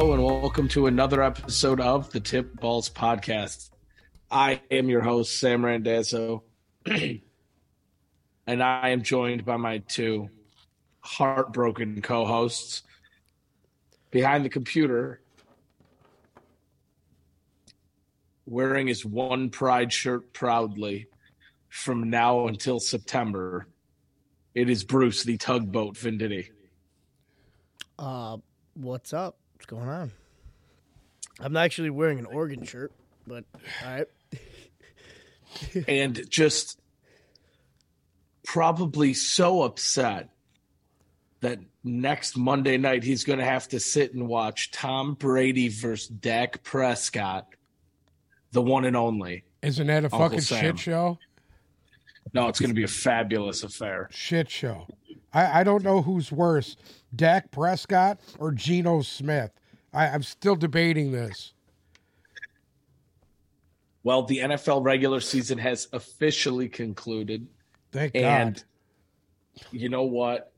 Hello and welcome to another episode of the Tip Balls Podcast. I am your host, Sam Randazzo, and I am joined by my two heartbroken co hosts. Behind the computer, wearing his one pride shirt proudly from now until September, it is Bruce, the tugboat Venditti. Uh, what's up? What's going on? I'm not actually wearing an Oregon shirt, but all right. and just probably so upset that next Monday night he's going to have to sit and watch Tom Brady versus Dak Prescott, the one and only. Isn't that a Uncle fucking Sam. shit show? No, it's going to be a fabulous affair. Shit show. I, I don't know who's worse, Dak Prescott or Geno Smith. I, I'm still debating this. Well, the NFL regular season has officially concluded. Thank And God. you know what?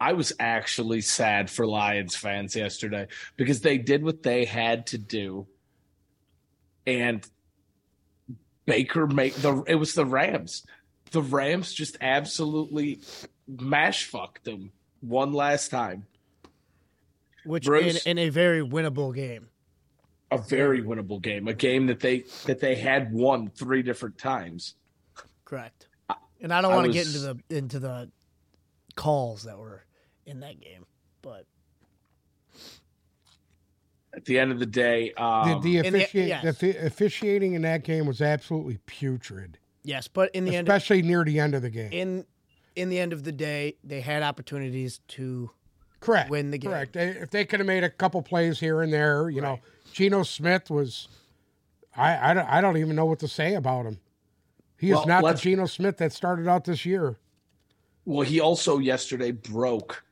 I was actually sad for Lions fans yesterday because they did what they had to do. And Baker made the it was the Rams. The Rams just absolutely mash fucked them one last time. Which in, Bruce? in a very winnable game. A very winnable game, a game that they that they had won three different times. Correct. And I don't want to get into the into the calls that were in that game, but At the end of the day, um, the, the, in the- yes. the officiating in that game was absolutely putrid, yes, but in the end especially near the end of the game. in in the end of the day, they had opportunities to Correct. win the game. Correct. They, if they could have made a couple plays here and there, you know, Right. Geno Smith was. I, I, don't, I don't even know what to say about him. He Well, is not the let's- Geno Smith that started out this year. Well, he also yesterday broke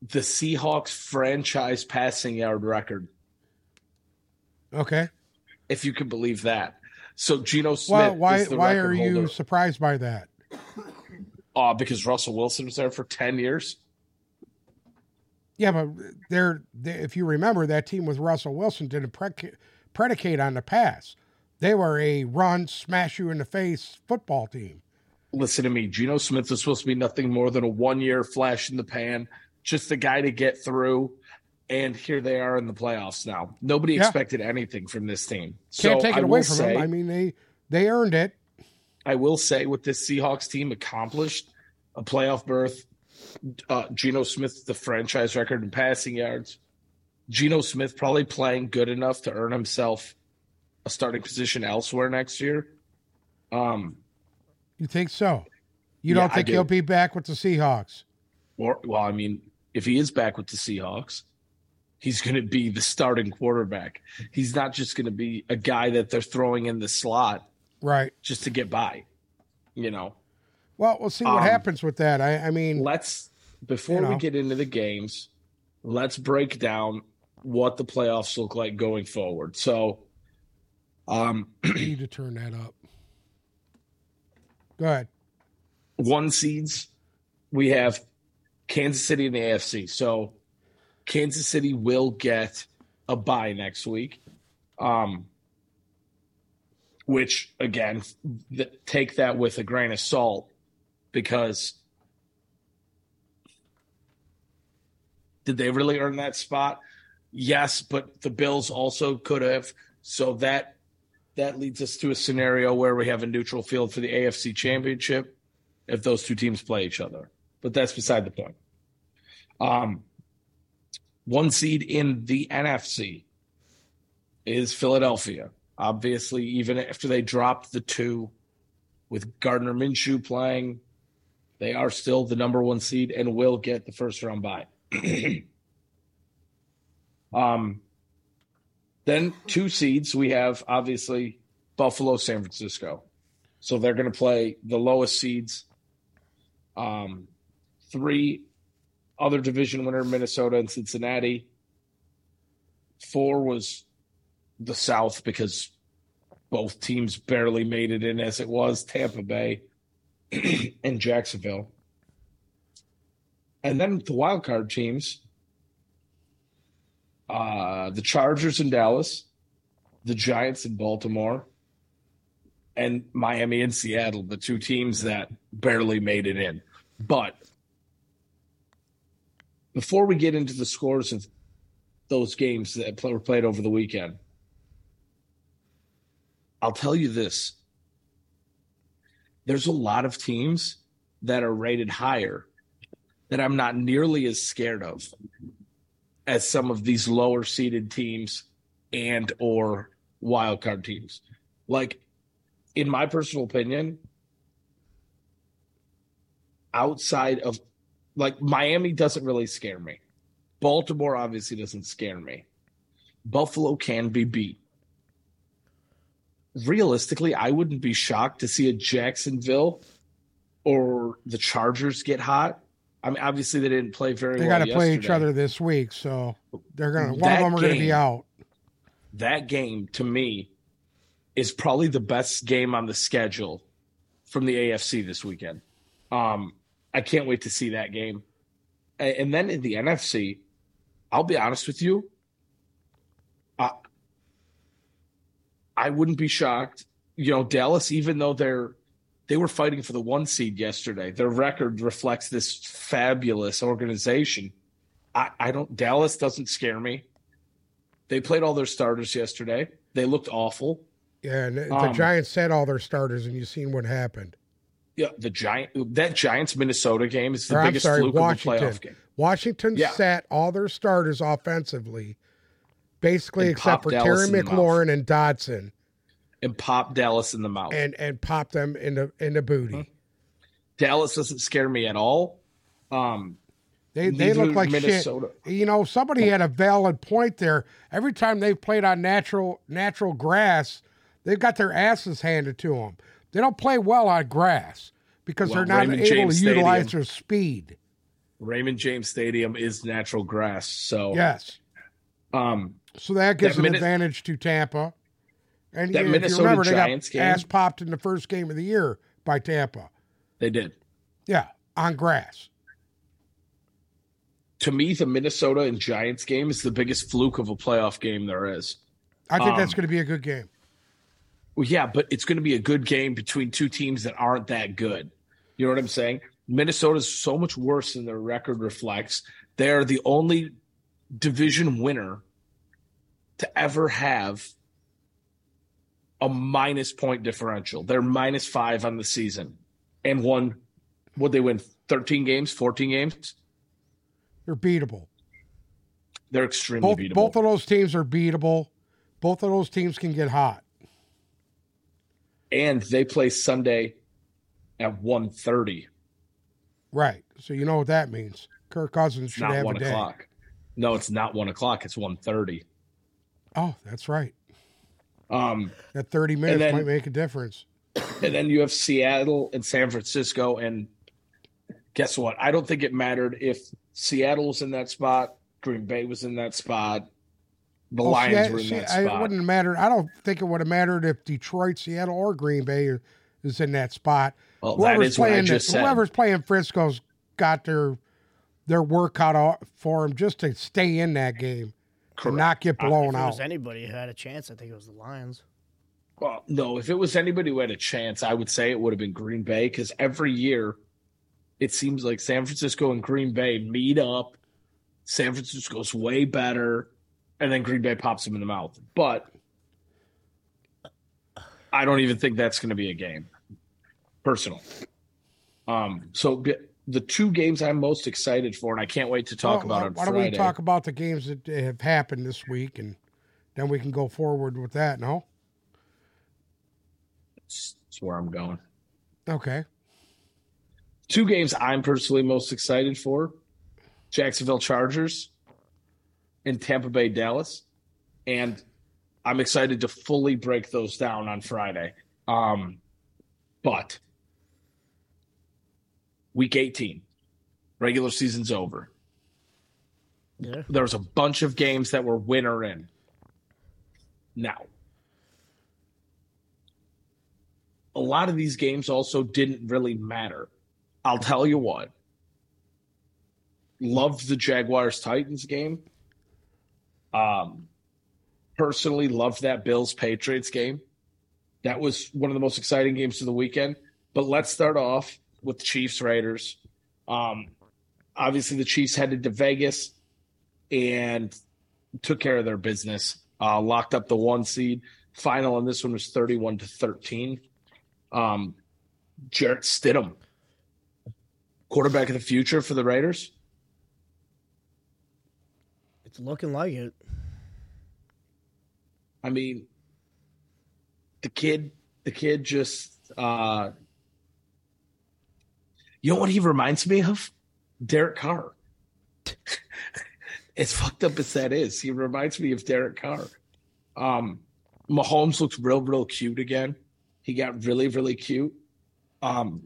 the Seahawks franchise passing yard record, Okay. if you can believe that. So Geno Smith Well, why is the why record are you surprised by that? Uh, because Russell Wilson was there for ten years. Yeah, but they're, they, if you remember, that team with Russell Wilson didn't prec- predicate on the pass. They were a run, smash you in the face football team. Listen to me, Geno Smith is supposed to be nothing more than a one-year flash in the pan, just a guy to get through. And here they are in the playoffs now. Nobody Yeah. expected anything from this team. Can't so take I it away from say, them. I mean, they they earned it. I will say what this Seahawks team accomplished a playoff berth. Uh, Geno Smith, the franchise record in passing yards. Geno Smith probably playing good enough to earn himself a starting position elsewhere next year. Um, You think so? You Yeah, don't think do. he'll be back with the Seahawks? or well, I mean, if he is back with the Seahawks, he's going to be the starting quarterback. He's not just going to be a guy that they're throwing in the slot Right. just to get by. You know, Well, we'll see what Um, happens with that. I, I mean, let's before You we get into the games, let's break down what the playoffs look like going forward. So, um, I need to turn that up. Go ahead. one seeds, we have Kansas City in the AFC. So, Kansas City will get a bye next week. Um, which again, th- take that with a grain of salt because did they really earn that spot? Yes, but the Bills also could have. So that that leads us to a scenario where we have a neutral field for the AFC Championship if those two teams play each other. But that's beside the point. Um, one seed in the NFC is Philadelphia. Obviously, even after they dropped the two with Gardner Minshew playing, they are still the number one seed and will get the first round bye. um, then two seeds we have obviously Buffalo, San Francisco. So they're going to play the lowest seeds. Um, three other division winner Minnesota and Cincinnati. Four was the South because both teams barely made it in as it was Tampa Bay and Jacksonville. And then the wild card teams uh, the Chargers in Dallas, the Giants in Baltimore, and Miami and Seattle, the two teams that barely made it in. But before we get into the scores of those games that were played over the weekend, I'll tell you this. There's a lot of teams that are rated higher that I'm not nearly as scared of as some of these lower seeded teams and or wildcard teams. Like in my personal opinion, outside of like Miami doesn't really scare me. Baltimore obviously doesn't scare me. Buffalo can be beat. Realistically, I wouldn't be shocked to see a Jacksonville or the Chargers get hot. I mean, obviously they didn't play very well They well. got to play each other this week, so they're gonna. One That of them are going to be out. that game to me is probably the best game on the schedule from the AFC this weekend. Um, I can't wait to see that game. And then in the NFC, I'll be honest with you, I, I wouldn't be shocked. You know, Dallas, even though they're they were fighting for the one seed yesterday, their record reflects this fabulous organization. I, I don't Dallas doesn't scare me. They played all their starters yesterday. They looked awful. Yeah, and the Um, Giants had all their starters, and you've seen what happened. Yeah, the giant that Giants Minnesota game is the Or, biggest sorry, fluke Washington. of a playoff game. Washington Yeah. sat all their starters offensively, basically except for Terry in the mouth. McLaurin and Dotson, And pop Dallas in the mouth. and and popped them in the in the booty. Mm-hmm. Dallas doesn't scare me at all. Um, They they look like Minnesota. shit. You know, somebody had a valid point there. Every time they've played on natural natural grass, they've got their asses handed to them. They don't play well on grass because Well, they're not Raymond able James to utilize their speed. Raymond James Stadium is natural grass, so Yes. um, So that gives That an advantage to Tampa. And That Minnesota remember, they Giants got game- ass popped in the first game of the year by Tampa. they did. Yeah, on grass. To me, the Minnesota and Giants game is the biggest fluke of a playoff game there is. I think that's Um, going to be a good game. Well, yeah, but it's going to be a good game between two teams that aren't that good. You know what I'm saying? Minnesota's so much worse than their record reflects. They're the only division winner to ever have a minus point differential. They're minus five on the season and won, would they win 13 games, 14 games? They're beatable. They're extremely Both beatable. both of those teams are beatable. Both of those teams can get hot. and they play Sunday at 1.30. Right. So you know what that means. Kirk Cousins should not have one a day. o'clock. No, it's not one o'clock. It's 1.30. Oh, that's right. Um, That 30 minutes then- might make a difference. and then you have Seattle and San Francisco. And guess what? I don't think it mattered if Seattle was in that spot, Green Bay was in that spot, the Oh, Lions Seattle- were in see, that spot. It wouldn't matter. I don't think it would have mattered if Detroit, Seattle, or Green Bay is in that spot. well, Whoever's is what I playing, whoever's playing Frisco's got their their work cut out for them just to stay in that game Correct. not get If blown it out. was anybody who had a chance, I think it was the Lions. Well, no, if it was anybody who had a chance, I would say it would have been Green Bay because every year it seems like San Francisco and Green Bay meet up. San Francisco's way better, and then Green Bay pops them in the mouth. But I don't even think that's going to be a game, personal. Um, so g- the two games I'm most excited for, and I can't wait to talk Well, about on why Friday. don't we talk about the games that have happened this week, and then we can go forward with that. No, That's that's where I'm going. okay. two games I'm personally most excited for Jacksonville Chargers and Tampa Bay Dallas. And I'm excited to fully break those down on Friday. Um, but week 18, regular season's over. Yeah. There was a bunch of games that were winner in. Now, a lot of these games also didn't really matter. I'll tell you what. Loved the Jaguars Titans game. Um, personally, loved that Bills Patriots game. That was one of the most exciting games of the weekend. But let's start off with Chiefs Raiders. Um, obviously, the Chiefs headed to Vegas and took care of their business. Uh, locked up the one seed. Final on this one was thirty-one to thirteen. Um, Jarrett Stidham, quarterback of the future for the Raiders. It's looking like it. I mean, the kid, the kid just, uh, you know what he reminds me of? Derek Carr. as fucked up as that is, he reminds me of Derek Carr. Um, Mahomes looks real, real cute again. He got really, really cute. Um,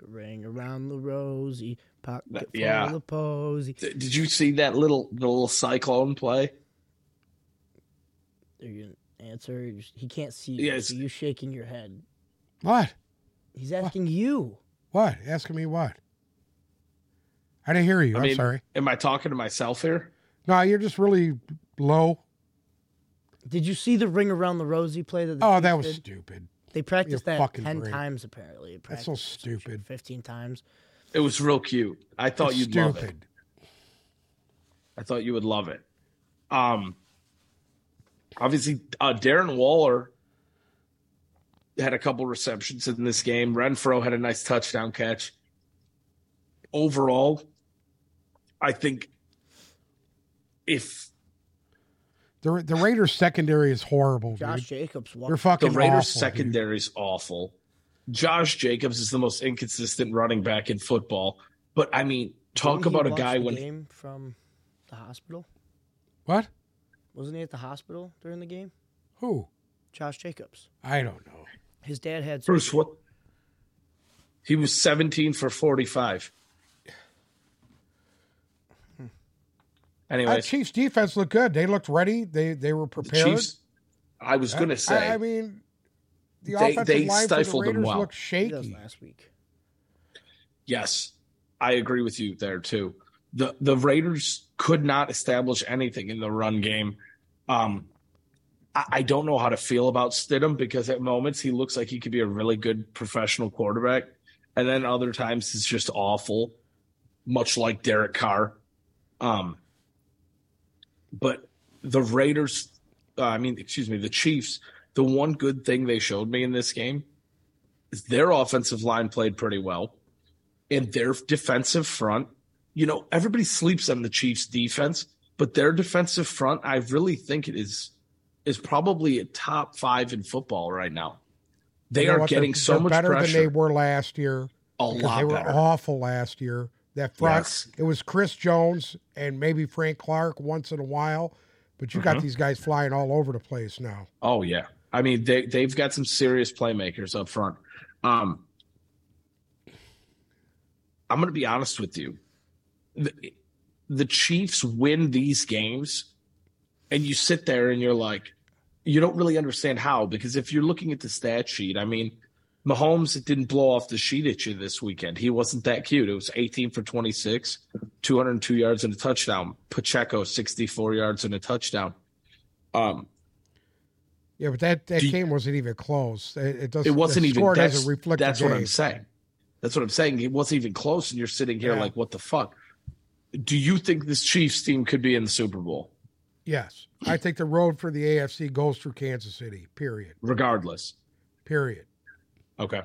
Ring around the rosy, pocket yeah. full of posy. d- did you see that little, the little cyclone play? Are you gonna answer? He can't see you. Yes. so you shaking your head. What? He's asking you. What? Asking me what? I didn't hear you. I I'm mean, sorry. Am I talking to myself here? No, you're just really low. Did you see the ring around the rosy play that? The Oh, that was did? stupid. They practiced Your that ten brain. times apparently. That's so stupid. Fifteen times. It was real cute. I thought It's you'd love it. I thought you would love it. Um, obviously, uh, Darren Waller had a couple receptions in this game. Renfrow had a nice touchdown catch. Overall, I think if The the Raiders secondary is horrible, Josh dude. Jacobs. They're fucking the Raiders awful, dude. secondary is awful, Josh Jacobs is the most inconsistent running back in football. But I mean, talk Didn't he about a guy the when game from the hospital. What? Wasn't he at the hospital during the game? Who? Josh Jacobs. I don't know. His dad had Bruce surgery. what he was 17 for 45. That Anyways, Uh, Chiefs defense looked good. They looked ready. They they were the prepared. Chiefs. I was going to say I, I mean, the They- offensive they line for the stifled them Raiders well. looked shaky. last week. yes. I agree with you there too. The the Raiders could not establish anything in the run game. Um I, don't know how to feel about Stidham because at moments he looks like he could be a really good professional quarterback, and then other times it's just awful, much like Derek Carr. Um, but the Raiders, uh, I mean, excuse me, the Chiefs. The one good thing they showed me in this game is their offensive line played pretty well, and their defensive front. You know, everybody sleeps on the Chiefs' defense, but their defensive front, I really think it is is probably a top five in football right now. They You know are what? getting They're- so they're much better pressure. than they were last year. a lot they were better. awful last year. That front, Yes. it was Chris Jones and maybe Frank Clark once in a while, but you Mm-hmm. got these guys flying all over the place now. Oh yeah. I mean they they've got some serious playmakers up front. Um I'm going to be honest with you. The, the Chiefs win these games and you sit there and you're like you don't really understand how because if you're looking at the stat sheet, I mean Mahomes didn't blow off the sheet at you this weekend. He wasn't that cute. It was 18 for 26, 202 yards and a touchdown. Pacheco 64 yards and a touchdown. Um Yeah, but that, that Do you- game wasn't even close. It, it doesn't. it wasn't even that's, reflect that's what i'm saying that's what i'm saying it wasn't even close and you're sitting here Yeah. like what the fuck do you think this chiefs team could be in the super bowl Yes, I think the road for the AFC goes through Kansas City. Period. regardless Period. okay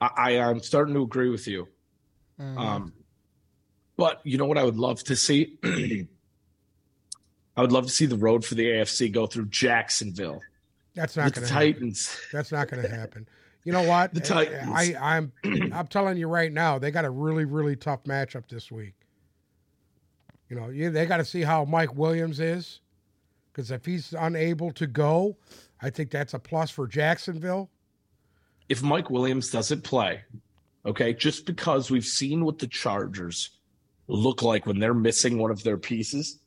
i, I i'm starting to agree with you Mhm. um but you know what i would love to see i would love to see the road for the afc go through jacksonville That's not going to happen. titans That's not going to happen. You know what? The Titans. I, I'm I'm telling you right now, they got a really really tough matchup this week. You know, you, they got to see how Mike Williams is, because if he's unable to go, I think that's a plus for Jacksonville. if Mike Williams doesn't play, okay, just because we've seen what the Chargers look like when they're missing one of their pieces,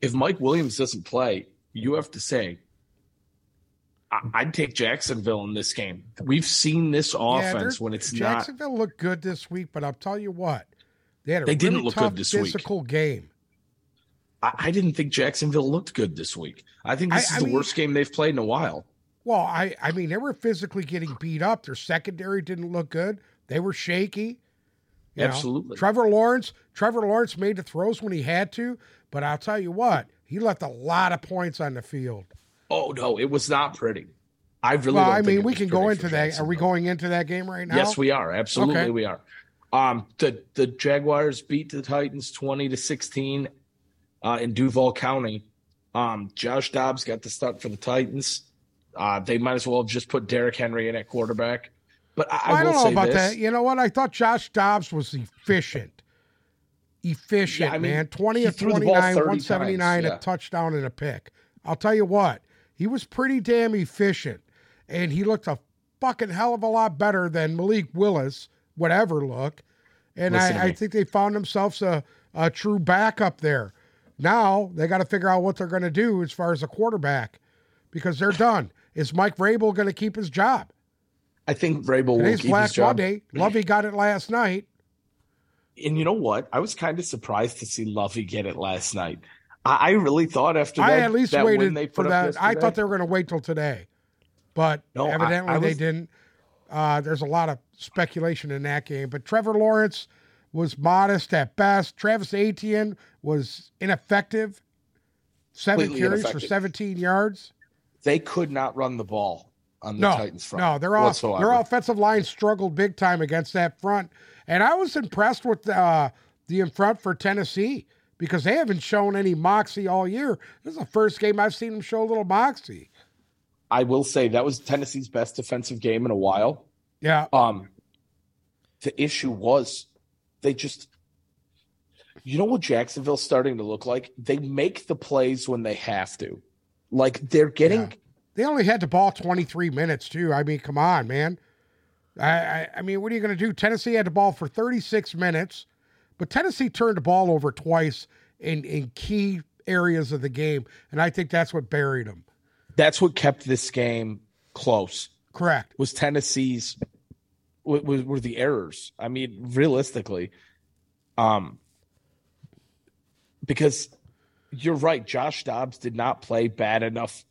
if Mike Williams doesn't play, you have to say, I- I'd take Jacksonville in this game. We've seen this Yeah, offense they're- when it's not. Jacksonville looked good this week, but I'll tell you what, they had a They didn't look tough good this week. physical game. I, I didn't think Jacksonville looked good this week. I think this I- is I the mean- worst game they've played in a while. Well, I, I mean, they were physically getting beat up. Their secondary didn't look good. They were shaky. you know. Absolutely. Trevor Lawrence, Trevor Lawrence made the throws when he had to, but I'll tell you what, he left a lot of points on the field. Oh no, it was not pretty. I really. well, don't I mean, we can go into that. Are we going into that game right now? Yes, we are. Absolutely, Okay. we are. Um, the the Jaguars beat the Titans twenty to sixteen uh, in Duval County. Um, Josh Dobbs got the start for the Titans. Uh, they might as well have just put Derrick Henry in at quarterback. But I, Well, I I don't know about this: that. You know what? I thought Josh Dobbs was efficient. Efficient, Yeah, I mean, man. 20 he of threw the ball 29, 30 179, times, a touchdown and a pick. I'll tell you what, he was pretty damn efficient. And he looked a fucking hell of a lot better than Malik Willis would ever look. And I, I think they found themselves a, a true backup there. Now they got to figure out what they're going to do as far as a quarterback because they're done. Is Mike Vrabel going to keep his job? I think Vrabel will keep Black his job. Monday. Lovie got it last night. And you know what? I was kind of surprised to see Lovie get it last night. I, I really thought after that, I at least that waited they for that. I thought they were going to wait till today, but No, I- evidently I they was- didn't. Uh, there's a lot of speculation in that game, but Trevor Lawrence was modest at best. Travis Etienne was ineffective. Seven carries for 17 yards. they could not run the ball on the No, Titans front. no, their off, their offensive line struggled big time against that front, and I was impressed with uh, the in front for Tennessee because they haven't shown any moxie all year. This is the first game I've seen them show a little moxie. I will say that was Tennessee's best defensive game in a while. Yeah, Um, the issue was they just, you know what Jacksonville's starting to look like? They make the plays when they have to. Like they're getting, Yeah. They only had the ball 23 minutes, too. I mean, come on, man. I, I, I mean, what are you going to do? Tennessee had the ball for 36 minutes, but Tennessee turned the ball over twice in, in key areas of the game, and I think that's what buried them. that's what kept this game close. Correct. Was Tennessee's was were the errors? I mean, realistically, um, because you're right. Josh Dobbs did not play bad enough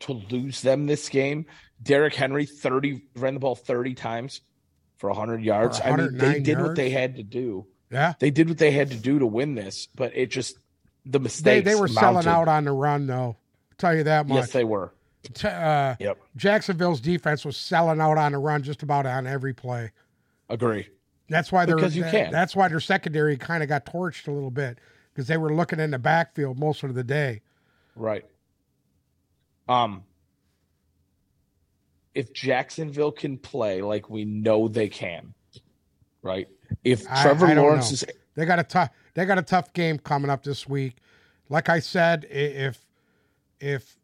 to lose them this game. Derrick Henry thirty ran the ball thirty times for hundred yards. For I mean, they 109 did what they had to do. Yeah. They did what they had to do to win this, but it just the They, mistakes. they were selling out on the run, though. I'll tell you that much. Yes, they were. Uh, Yep, Jacksonville's defense was selling out on the run just about on every play. agree. That's why they're Because you that- can. That's why their secondary kind of got torched a little bit because they were looking in the backfield most of the day. Right. Um if Jacksonville can play like we know they can, right? If Trevor I don't Lawrence is They got a tough. They got a tough game coming up this week. Like I said, if if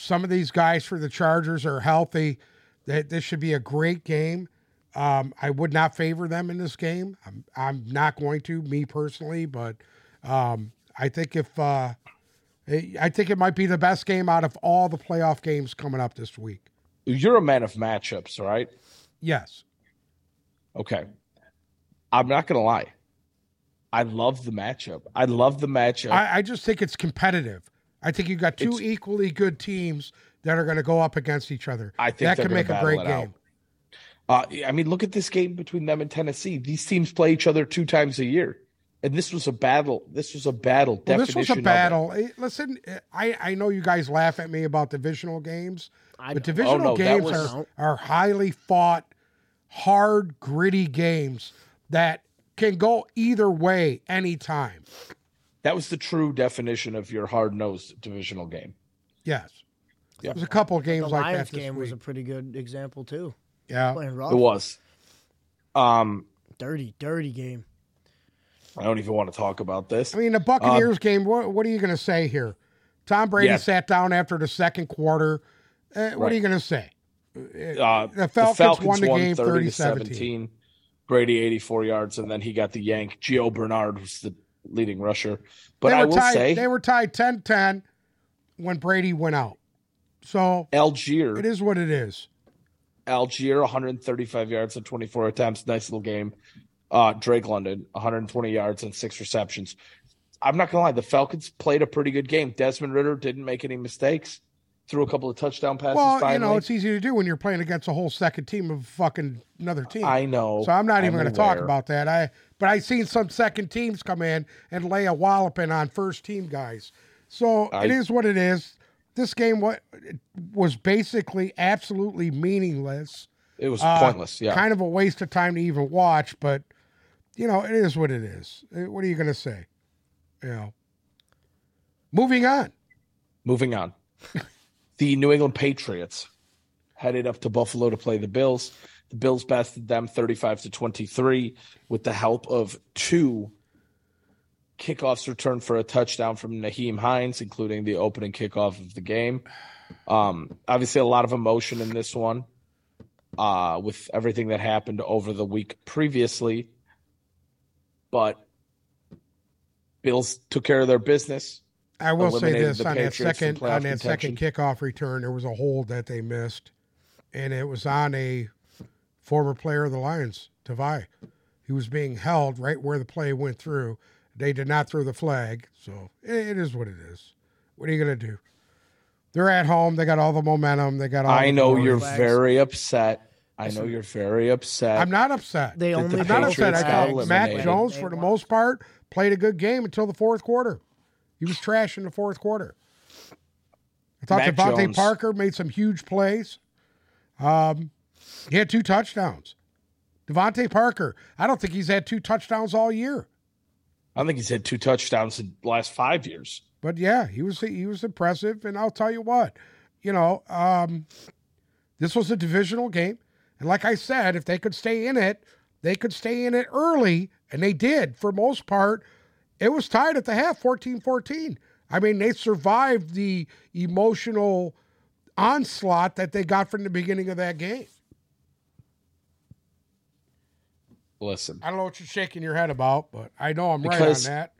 some of these guys for the Chargers are healthy, that this should be a great game. Um, I would not favor them in this game. I'm I'm not going to me personally, but um, I think if uh, I think it might be the best game out of all the playoff games coming up this week. you're a man of matchups, right? Yes. Okay. I'm not gonna lie. I love the matchup. I love the matchup. I, I just think it's competitive. I think you've got two It's- equally good teams that are going to go up against each other. I think that they're can make a great game. Uh, I mean, look at this game between them and Tennessee. These teams play each other two times a year, and this was a battle. This was a battle. Well, this was a of it. battle. Listen, I, I know you guys laugh at me about divisional games, I but divisional Oh, no, games was- are, are highly fought, hard, gritty games that can go either way anytime. That was the true definition of your hard nosed divisional game. Yes. Yeah. There's a couple of The games like Lions that this game was a pretty good example too. yeah. Playing rough, It was. Um, dirty, dirty game. I don't even want to talk about this. I mean, the Buccaneers game. What, what are you going to say here? Tom Brady Yes. sat down after the second quarter. Uh, what Right. are you going to say? Uh, The Falcons won the game 30 to 30-17. 17. Brady 84 yards, and then he got the yank. Gio Bernard was the leading rusher. But I will tied, say, they were tied 10-10 when Brady went out. So Allgeier, it is what it is. Allgeier, 135 yards and 24 attempts. Nice little game. Uh, Drake London, 120 yards and six receptions. I'm not gonna lie, the Falcons played a pretty good game. Desmond Ridder didn't make any mistakes. Threw a couple of touchdown passes. Well, finally. you know, it's easy to do when you're playing against a whole second team of fucking another team. I know. So I'm not even I'm going to talk about that. I but I've seen some second teams come in and lay a walloping on first team guys. So I- it is what it is. This game what was basically absolutely meaningless. It was Uh, pointless. Yeah. Kind of a waste of time to even watch, but you know, it is what it is. Uh, What are you going to say? You know. Moving on. Moving on. the New England Patriots headed up to Buffalo to play the Bills. The Bills bested them 35 to 23 with the help of two kickoffs returned for a touchdown from Nyheim Hines, including the opening kickoff of the game. Um, obviously, a lot of emotion in this one uh, with everything that happened over the week previously. But Bills took care of their business. I will say this on that Patriots from second on that second kickoff return, there was a hold that they missed, and it was on a former player of the Lions, Tavai. He was being held right where the play went through. They did not throw the flag, so it, it is what it is. What are you gonna do? They're at home. They got all the momentum. They got all. I the know you're flags. very upset. I know you're very upset. I'm not upset. They the only I'm not upset. Patriots I got thought Mac. Jones, for the most part, played a good game until the fourth quarter. He was trash in the fourth quarter. I thought Mac DeVante Jones. Parker made some huge plays. Um, he had two touchdowns. DeVante Parker, I don't think he's had two touchdowns all year. I think he's had two touchdowns in the last five years. But yeah, he was he was impressive, and I'll tell you what, you know, um, this was a divisional game, and like I said, if they could stay in it, they could stay in it early, and they did for most part. It was tied at the half, 14-14. I mean, they survived the emotional onslaught that they got from the beginning of that game. Listen, I don't know what you're shaking your head about, but I know I'm Because- right on that.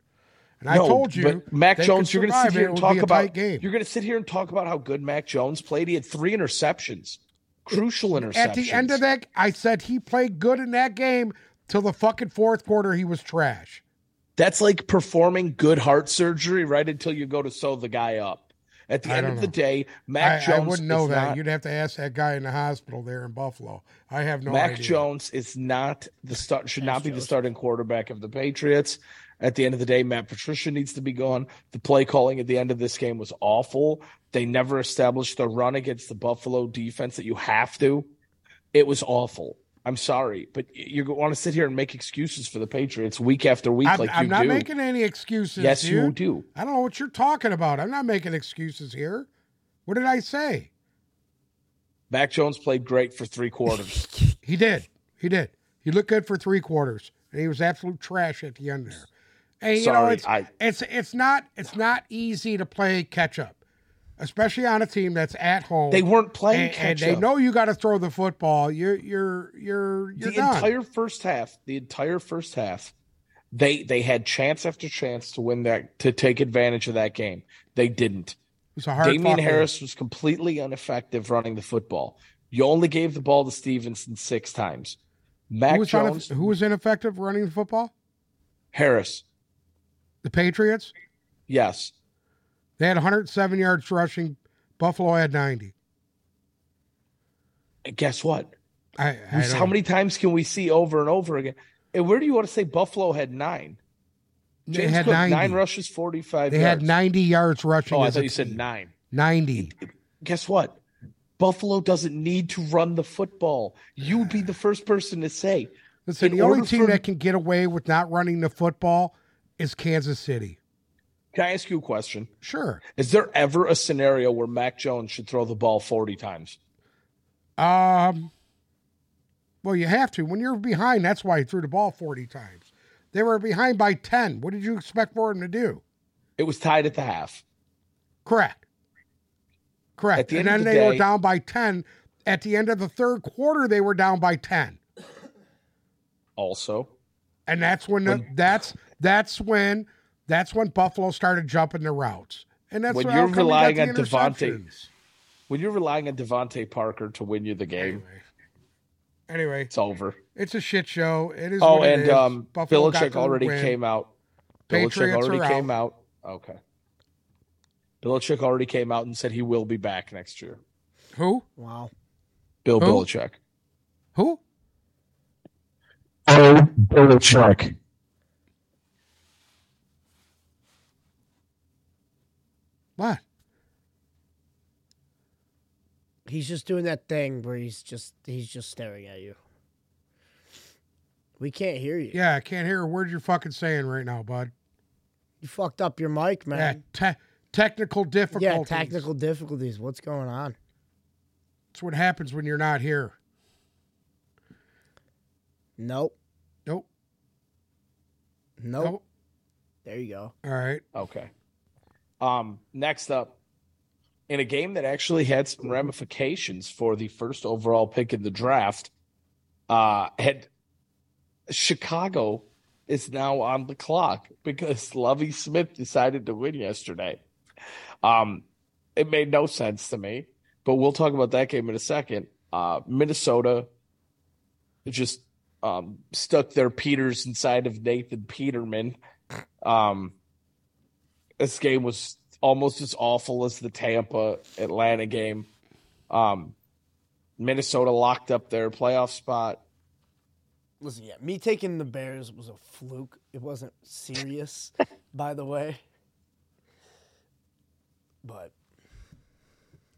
And I No, told you, Mac Jones. You're going to sit here and talk about. game. You're going to sit here and talk about how good Mac Jones played. He had three interceptions, crucial interceptions. At the end of that, I said he played good in that game till the fucking fourth quarter. He was trash. that's like performing good heart surgery right until you go to sew the guy up. At the I end don't of the day, I, Mac I Jones wouldn't know is that. not- You'd have to ask that guy in the hospital there in Buffalo. I have no Mac idea. Jones is not the start should not Ask be the starting quarterback of the Patriots. At the end of the day, Matt Patricia needs to be gone. The play calling at the end of this game was awful. They never established the run against the Buffalo defense that you have to. It was awful. I'm sorry, but you want to sit here and make excuses for the Patriots week after week I'm, like I'm you not do. making any excuses. yes, dude. you do. I don't know what you're talking about. I'm not making excuses here. What did I say? Mac Jones played great for three quarters. He did. He did. He looked good for three quarters, and he was absolute trash at the end there. And you know, Sorry, it's I- it's it's not it's not easy to play catch up, especially on a team that's at home. they weren't playing and, and catch they know you got to throw the football. You're you're you're you're the done. entire first half, the entire first half, they they had chance after chance to win that to take advantage of that game. They didn't. it a hard Damien fought game. Harris was completely ineffective running the football. You only gave the ball to Stevenson six times. Mac Who was, Jones, who was ineffective running the football? Harris, The Patriots. yes. They had 107 yards rushing. Buffalo had 90. And guess what? I, I How many times can we see over and over again? And where do you want to say Buffalo had nine? They had Cook, 90. nine rushes, 45 They yards. had 90 yards rushing. oh, I thought you said nine. 90. guess what? Buffalo doesn't need to run the football. You would be the first person to say. Listen, the only team for- that can get away with not running the football is Kansas City. Can I ask you a question? Sure. Is there ever a scenario where Mac Jones should throw the ball 40 times? Um, well, you have to. When you're behind, that's why he threw the ball 40 times. They were behind by 10. What did you expect for him to do? It was tied at the half. Correct. Correct. At the and end then of they the were down by 10. At the end of the third quarter, they were down by 10. Also, And that's when the, that's that's when that's when Buffalo started jumping the routes. And that's When you're come we got relying on DeVante- interceptions. when you're relying on DeVante Parker to win you the game, Anyway. Anyway, it's over. it's a shit show. It is. Oh, what and is. um, Buffalo Belichick already win. came out. Belichick Patriots already are came out. Okay. Belichick already came out and said he will be back next year. Who? Wow. Bill Who? Belichick. Who? Oh, Belichick. What? He's just doing that thing where he's just he's just staring at you. We can't hear you. Yeah, I can't hear a word you're fucking saying right now, bud. You fucked up your mic, Yeah, man. te- technical difficulties. Yeah, technical difficulties. What's going on? That's what happens when you're not here. Nope. Nope. Nope. Nope. There you go. All right. Okay. Um, next up, in a game that actually had some ramifications for the first overall pick in the draft, uh, had Chicago is now on the clock because Lovie Smith decided to win yesterday. Um, it made no sense to me, but we'll talk about that game in a second. Uh, Minnesota just um, stuck their Peters inside of Nathan Peterman. Um, this game was almost as awful as the Tampa Atlanta game. Um, Minnesota locked up their playoff spot. Listen, yeah, me taking the Bears was a fluke. It wasn't serious, by the way. But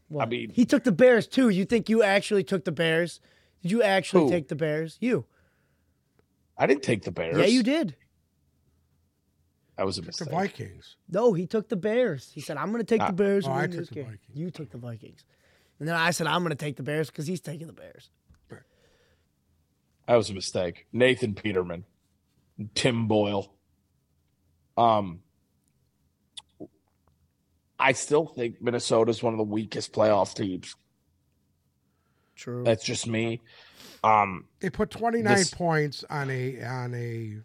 What? mean- he took the Bears too. You think you actually took the Bears? Did you actually Who? take the Bears? You? I didn't take the Bears. Yeah, you did. That was a The mistake. Vikings. No, he took the Bears. He said, "I'm going to take Ah. the Bears." Oh, and I win took the game." Vikings. You took the Vikings, and then I said, "I'm going to take the Bears" because he's taking the Bears. That was a mistake. Nathan Peterman, Tim Boyle. Um, I still think Minnesota is one of the weakest playoff teams. True. That's just me. Um, They put 29 This- points on a on a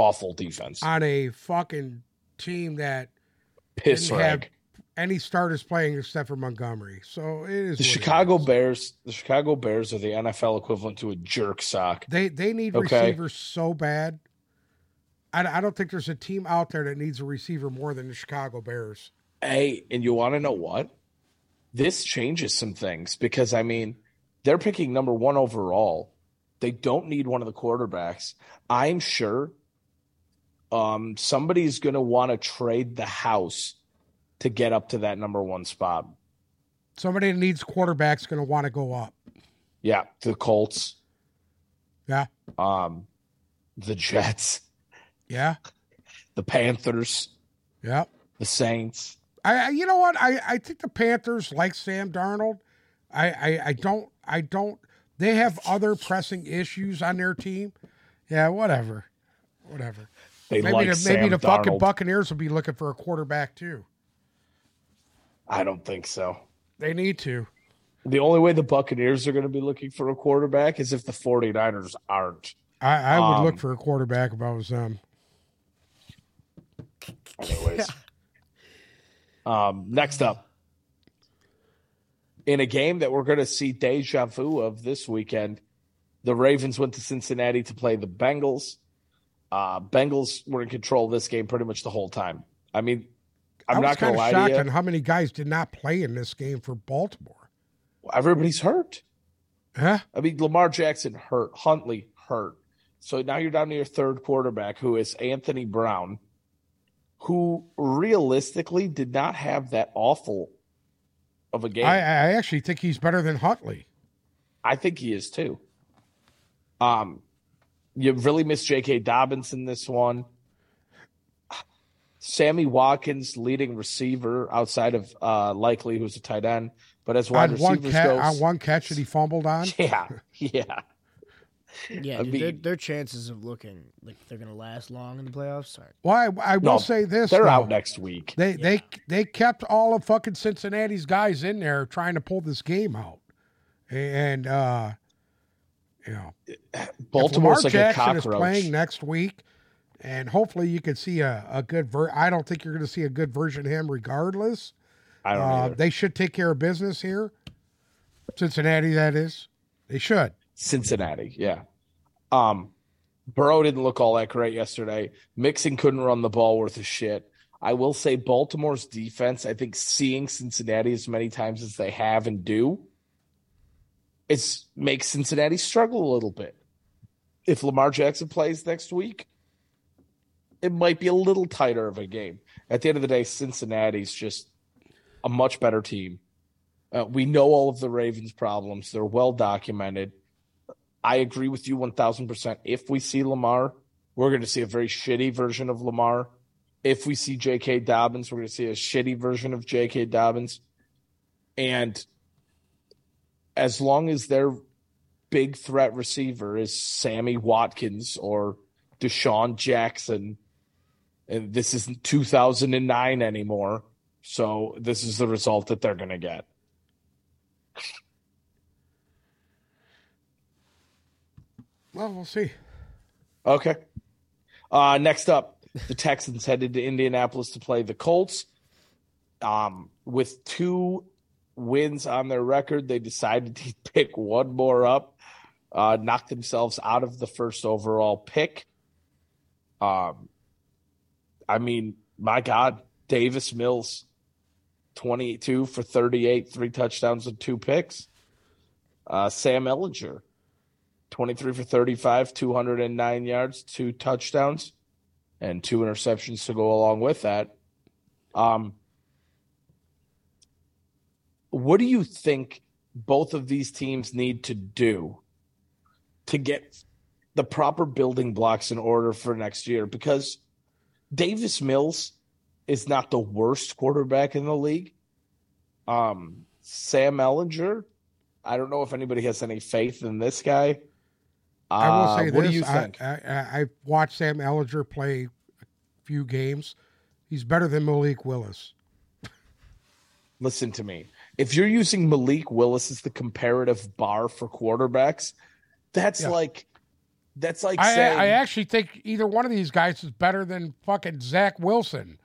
awful defense. on a fucking team that Piss didn't have any starters playing except for Montgomery. So it is The Chicago is. Bears. The Chicago Bears are the NFL equivalent to a jerk sock. They they need Okay. receivers so bad. I, I don't think there's a team out there that needs a receiver more than the Chicago Bears. Hey, and you want to know what? This changes some things because I mean, they're picking number one overall. They don't need one of the quarterbacks. I'm sure um, somebody's going to want to trade the house to get up to that number one spot. Somebody that needs quarterbacks going to want to go up. Yeah, the Colts, Yeah, um, the Jets, yeah, the Panthers, yeah. the Saints. I, I you know what? I, I think the Panthers like Sam Darnold. I, I I don't I don't. They have other pressing issues on their team. Yeah, whatever, whatever. They Maybe like the, maybe Sam the fucking Buccaneers will be looking for a quarterback too. I don't think so. They need to. The only way the Buccaneers are going to be looking for a quarterback is if the 49ers aren't. I, I would Um, look for a quarterback if I was them. Anyways. um, next up, in a game that we're going to see deja vu of this weekend, the Ravens went to Cincinnati to play the Bengals. Uh, Bengals were in control of this game pretty much the whole time. I mean, I'm I was not going kind to of lie shocked to on how many guys did not play in this game for Baltimore. Everybody's hurt. Huh? I mean, Lamar Jackson hurt, Huntley hurt. So now you're down to your third quarterback, who is Anthony Brown, who realistically did not have that awful of a game. I, I actually think he's better than Huntley. I think he is too. Um, you really miss J.K. Dobbins in this one. Sammy Watkins, leading receiver outside of uh, likely who's a tight end, but as wide On one, receivers ca- goes, on one catch that he fumbled on. yeah, yeah. yeah, dude, their, mean- their chances of looking like they're going to last long in the playoffs are Well, I, I will No, say this: They're though. out next week. They they they kept all of fucking Cincinnati's guys in there trying to pull this game out, and uh, you know, if Baltimore's Lamar like Jackson a is playing next week, and hopefully you can see a, a good ver. I don't think you're going to see a good version of him, regardless. I don't Uh, either. they should take care of business here, Cincinnati. That is, they should. Cincinnati, yeah. Um, Burrow didn't look all that great yesterday. Mixon couldn't run the ball worth a shit. I will say Baltimore's defense, I think seeing Cincinnati as many times as they have and do, it's makes Cincinnati struggle a little bit. If Lamar Jackson plays next week, it might be a little tighter of a game. At the end of the day, Cincinnati's just a much better team. Uh, we know all of the Ravens' problems; they're well documented. I agree with you one thousand percent. If we see Lamar, we're going to see a very shitty version of Lamar. If we see J.K. Dobbins, we're going to see a shitty version of J.K. Dobbins. And as long as their big threat receiver is Sammy Watkins or DeSean Jackson, and this isn't 2009 anymore. So this is the result that they're going to get. Well, we'll see. Okay. Uh, next up, the Texans headed to Indianapolis to play the Colts. Um, with two wins on their record, they decided to pick one more up, uh, knock themselves out of the first overall pick. Um, I mean, my God, Davis Mills, 22 for 38, three touchdowns and two picks. Uh, Sam Ehlinger, 23 for 35, 209 yards, two touchdowns, and two interceptions to go along with that. Um, what do you think both of these teams need to do to get the proper building blocks in order for next year? Because Davis Mills is not the worst quarterback in the league. Um, Sam Ehlinger, I don't know if anybody has any faith in this guy. I will Uh, say what this: do you I, think? I, I, I've watched Sam Ehlinger play a few games. He's better than Malik Willis. Listen to me. If you're using Malik Willis as the comparative bar for quarterbacks, that's Yeah. like that's like I, saying I actually think either one of these guys is better than fucking Zach Wilson.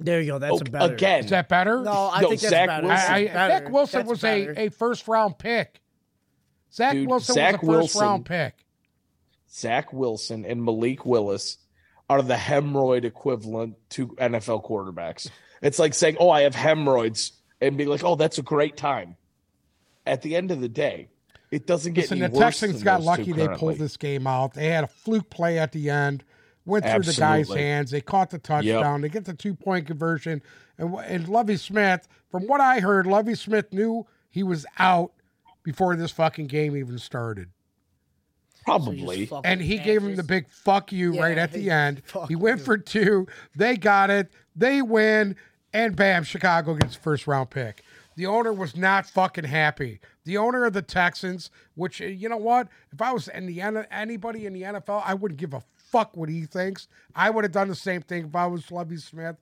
There you go. That's a Okay, better. again. Is that better? No, I No, think that's Zach better. Wilson- I, I, better. Zach Wilson That's was better. a, a first round pick. Zach Dude, Wilson Zach was a first Wilson- round pick. Zach Wilson and Malik Willis are the hemorrhoid equivalent to NFL quarterbacks. It's like saying, "Oh, I have hemorrhoids," and be like, "Oh, that's a great time." At the end of the day, it doesn't get Listen, any the worse Texans got lucky they pulled this game out. They had a fluke play at the end, went through the guy's hands. They caught the touchdown. They get the two point conversion. And, and Lovie Smith, from what I heard, Lovie Smith knew he was out before this fucking game even started. Probably. just fucking And he gave him the big fuck you Yeah, right at the end. He went you. for two. They got it. They win. And bam, Chicago gets first round pick. The owner was not fucking happy. The owner of the Texans, which uh, you know what, if I was in the N- anybody in the NFL, I wouldn't give a fuck what he thinks. I would have done the same thing if I was Lovie Smith.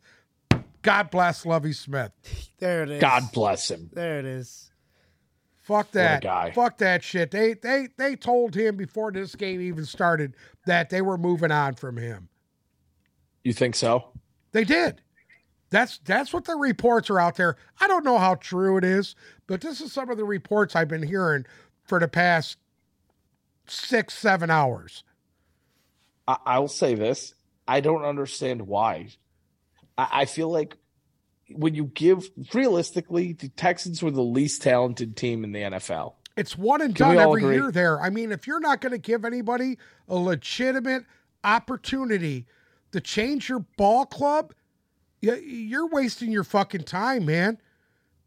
God bless Lovie Smith. There it is. God bless him. There it is. Fuck that. guy. Fuck that shit. They they they told him before this game even started that they were moving on from him. You think so? They did. That's that's what the reports are out there. I don't know how true it is, but this is some of the reports I've been hearing for the past six, seven hours. I, I'll say this: I don't understand why. I, I feel like when you give realistically, the Texans were the least talented team in the NFL. It's one and Can done every agree? year there. I mean, if you're not going to give anybody a legitimate opportunity to change your ball club, you're wasting your fucking time, man.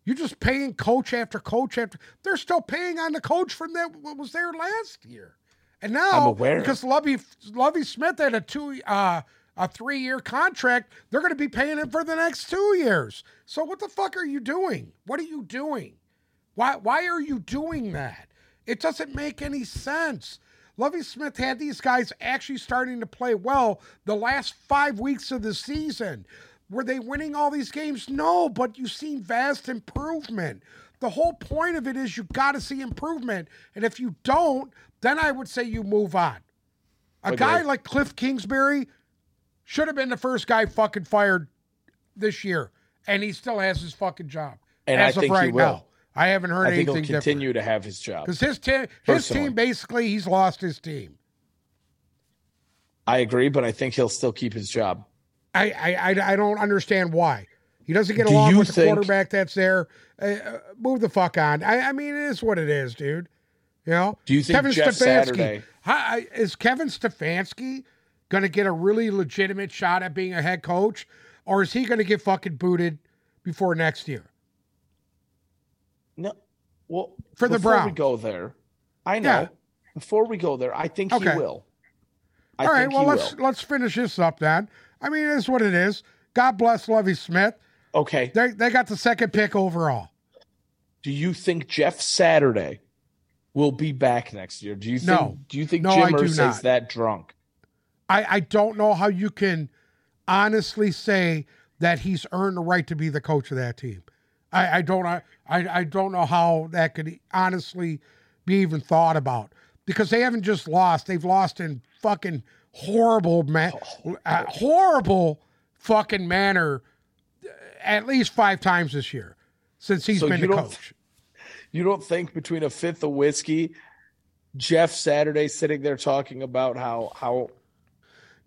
You're just paying coach after coach after. They're still paying on the coach from that what was there last year, and now I'm aware. because Lovie Lovie Smith had a two uh, a three year contract, they're going to be paying him for the next two years. So what the fuck are you doing? What are you doing? Why why are you doing that? It doesn't make any sense. Lovie Smith had these guys actually starting to play well the last five weeks of the season. Were they winning all these games? No, but you've seen vast improvement. The whole point of it is you got to see improvement. And if you don't, then I would say you move on. A guy like Cliff Kingsbury should have been the first guy fucking fired this year, and he still has his fucking job And I as think of right will. now. I haven't heard I think he'll anything continue to have his job. because his team, his team basically, he's lost his team. I agree, but I think he'll still keep his job. I I I, I don't understand why he doesn't get Do along you with the think- quarterback that's there. Uh, uh, move the fuck on. I, I mean, it is what it is, dude. You know. Do you think Kevin Jeff Stefanski Saturday? Hi, is Kevin Stefanski going to get a really legitimate shot at being a head coach, or is he going to get fucking booted before next year? No. Well, For the before we Browns. go there, I know. Yeah. Before we go there, I think Okay. he will. I All right, think well he let's will. let's finish this up then. I mean, it is what it is. God bless Lovie Smith. Okay. They they got the second pick overall. Do you think Jeff Saturday will be back next year? Do you think? No. Do you think No, Jim I do that drunk? I, I don't know how you can honestly say that he's earned the right to be the coach of that team. I, I don't I I don't know how that could honestly be even thought about because they haven't just lost; they've lost in fucking horrible, ma- uh, horrible fucking manner uh, at least five times this year since he's So been you the don't- coach. You don't think between a fifth of whiskey, Jeff Saturday sitting there talking about how how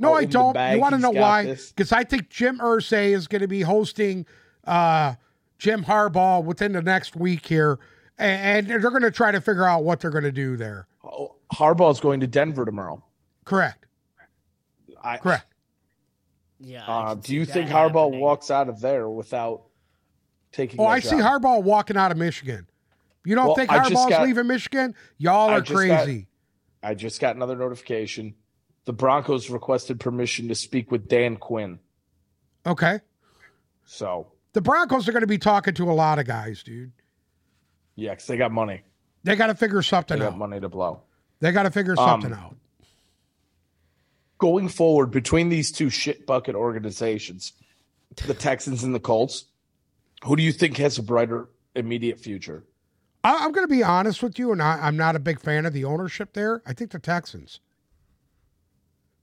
No, Oh, I don't. You want to know why? Because I think Jim Irsay is going to be hosting uh, Jim Harbaugh within the next week here, and, and they're going to try to figure out what they're going to do there. oh, Harbaugh's going to Denver tomorrow. Correct. I, Correct. Yeah. Uh, do you that think Harbaugh happening. walks out of there without taking? Oh, that I see? Harbaugh walking out of Michigan. You don't Well, think I just Harbaugh's got- leaving Michigan? Y'all I are got- crazy. I just got another notification. The Broncos requested permission to speak with Dan Quinn. Okay. So The Broncos are going to be talking to a lot of guys, dude. Yeah, because they got money. They got to figure They something got out. money to blow. They got to figure Um, something out. Going forward between these two shit bucket organizations, the Texans and the Colts, who do you think has a brighter immediate future? I, I'm going to be honest with you, and I, I'm not a big fan of the ownership there. I think the Texans.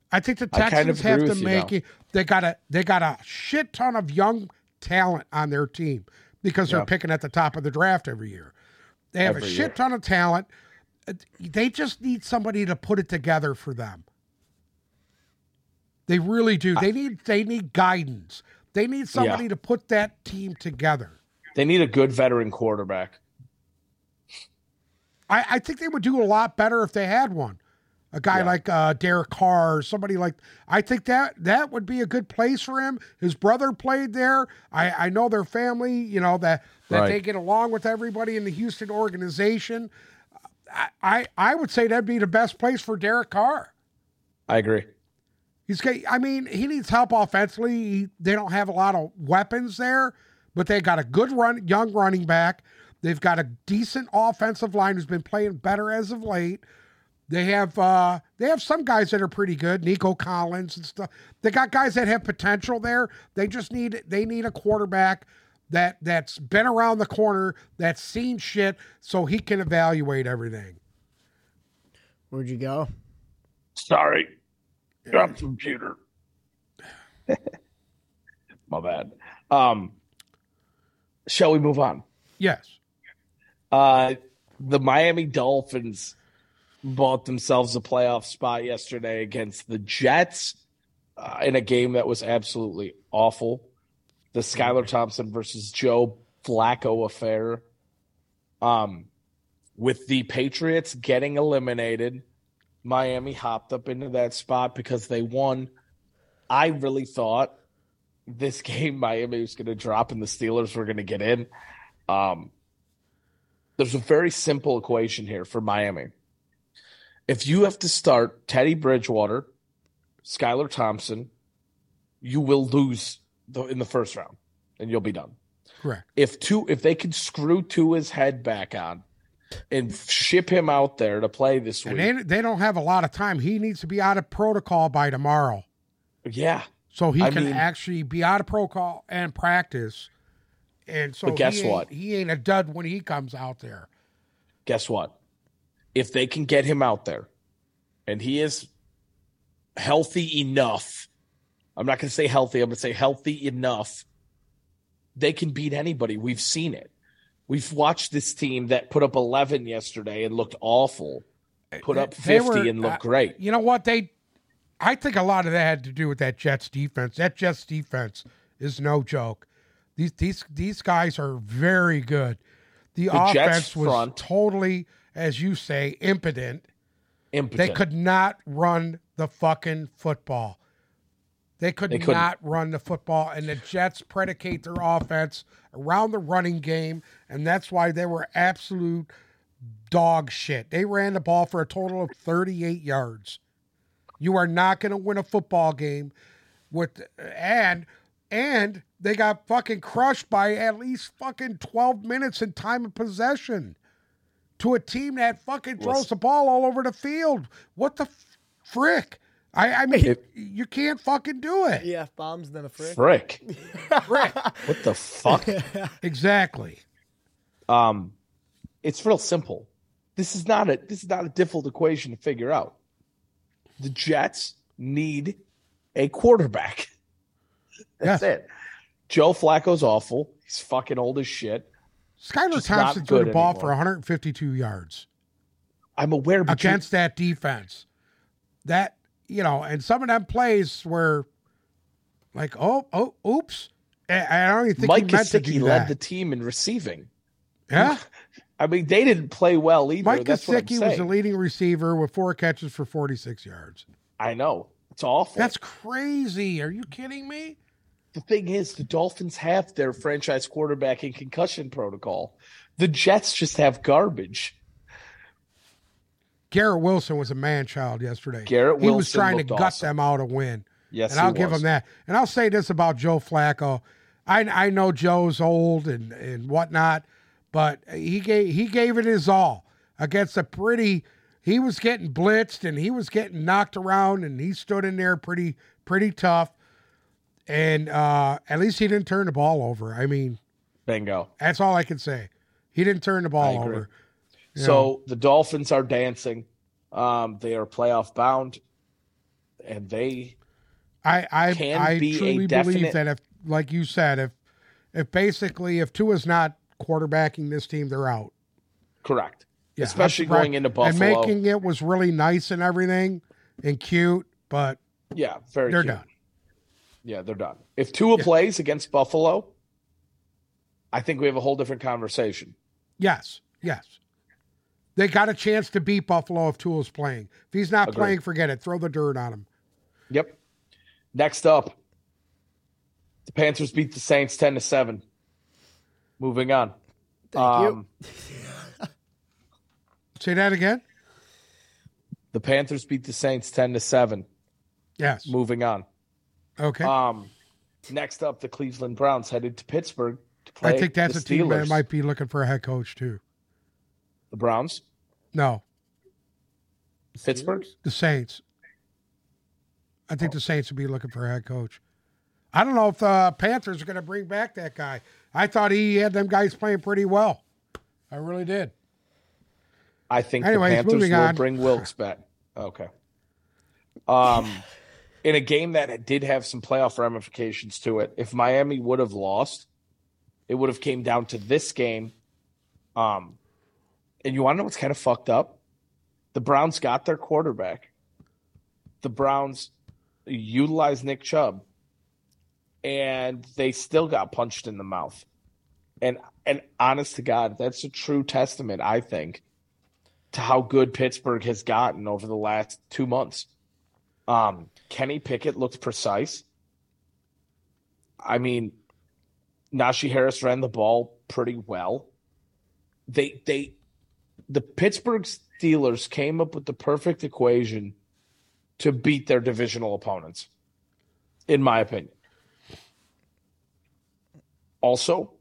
I think the I kind Texans of have to make it. They got a they got a shit ton of young talent on their team because they're Yeah. picking at the top of the draft every year. They have a shit year. ton of talent. They just need somebody to put it together for them. They really do. They need they need guidance. They need somebody to put that team together. They need a good veteran quarterback. I, I think they would do a lot better if they had one. A guy Yeah. like uh, Derek Carr, or somebody like I think that that would be a good place for him. His brother played there. I, I know their family, you know that that Right. they get along with everybody in the Houston organization. I, I I would say that'd be the best place for Derek Carr. I agree. He's got, I mean, he needs help offensively. He, they don't have a lot of weapons there, but they got a good run, young running back. They've got a decent offensive line who's been playing better as of late. They have uh, they have some guys that are pretty good, Nico Collins and stuff. They got guys that have potential there. They just need they need a quarterback that that's been around the corner, that's seen shit, so he can evaluate everything. Where'd you go? Sorry. Drop the computer. My bad. Um, shall we move on? Yes. Uh, the Miami Dolphins bought themselves a playoff spot yesterday against the Jets uh, in a game that was absolutely awful. The Skylar Thompson versus Joe Flacco affair. Um, with the Patriots getting eliminated, Miami hopped up into that spot because they won. I really thought this game Miami was going to drop and the Steelers were going to get in. Um, there's a very simple equation here for Miami. If you have to start Teddy Bridgewater, Skylar Thompson, you will lose the, in the first round and you'll be done. Correct. If two, if they can screw Tua's head back on and ship him out there to play this week, And they, they don't have a lot of time. He needs to be out of protocol by tomorrow. yeah, So he I can mean- actually be out of protocol and practice. And so But guess he what? He ain't a dud when he comes out there. guess what? If they can get him out there and he is healthy enough, I'm not going to say healthy, I'm going to say healthy enough, they can beat anybody. We've seen it. We've watched this team that put up 11 yesterday and looked awful, put up 50 were- and looked uh, great. You know what? They I think a lot of that had to do with that Jets defense. That Jets defense is no joke. These these these guys are very good. The, The offense was totally, as you say, impotent. Impotent. They could not run the fucking football. They could They couldn't. run the football, and the Jets predicate their offense around the running game, and that's why they were absolute dog shit. They ran the ball for a total of 38 yards. You are not going to win a football game with and and they got fucking crushed by at least fucking 12 minutes in time of possession to a team that fucking throws the ball all over the field. What the frick? I, I mean, If- you can't fucking do it. Yeah, bombs then a frick. Frick. Frick. What the fuck? exactly. um, it's real simple. This is not a this is not a difficult equation to figure out. The Jets need a quarterback. That's Yes. it. Joe Flacco's awful. He's fucking old as shit. Skylar Just not Thompson threw the ball anymore. for 152 yards. I'm aware, but you- against that defense. That you know, and some of them plays were like, oh, oh, oops. I don't even think Mike he meant to do led that. the team in receiving. yeah, I mean, they didn't play well either. Mike That's I'm was the leading receiver with four catches for 46 yards. I know it's awful. That's crazy. Are you kidding me? the thing is, the Dolphins have their franchise quarterback in concussion protocol. The Jets just have garbage. Garrett Wilson was a man child yesterday. Garrett Wilson he was trying to gut awesome. them out a win. Yes, and I'll give him that. And I'll say this about Joe Flacco. I I know Joe's old and and whatnot, but he gave he gave it his all against a pretty. He was getting blitzed and he was getting knocked around and he stood in there pretty pretty tough. And uh, at least he didn't turn the ball over. I mean, Bingo. that's all I can say. He didn't turn the ball over. So the Dolphins are dancing. Um, they are playoff bound, and they I I, can I be a truly believe definite- that if, like you said, if if basically if Tua's not quarterbacking this team, they're out. correct, Yeah, especially going into Buffalo And making it was really nice and everything and cute, but yeah, very. they're cute. done. Yeah, they're done. If Tua Yeah. plays against Buffalo, I think we have a whole different conversation. Yes, yes. They got a chance to beat Buffalo if Tua's playing. If he's not Agreed. playing, forget it. Throw the dirt on him. Yep. Next up, the Panthers beat the Saints ten to seven. Moving on. Thank you. Um, Say that again. The Panthers beat the Saints ten to seven. Yes. Moving on. Okay. Um, next up, the Cleveland Browns headed to Pittsburgh to play. I think that's the a team that might be looking for a head coach too. the Browns, No, Pittsburgh. the Saints. I think the Saints would be looking for a head coach. I don't know if the Panthers are going to bring back that guy. I thought he had them guys playing pretty well. I really did. I think Anyways, the Panthers moving will on. bring Wilks back. Okay. Um, in a game that did have some playoff ramifications to it, if Miami would have lost, it would have came down to this game. Um, and you want to know what's kind of fucked up? The Browns got their quarterback. The Browns utilized Nick Chubb, and they still got punched in the mouth. And and honest to God, that's a true testament, I think, to how good Pittsburgh has gotten over the last two months. Um, Kenny Pickett looked precise. I mean, Najee Harris ran the ball pretty well. They they the Pittsburgh Steelers came up with the perfect equation to beat their divisional opponents, in my opinion. Also,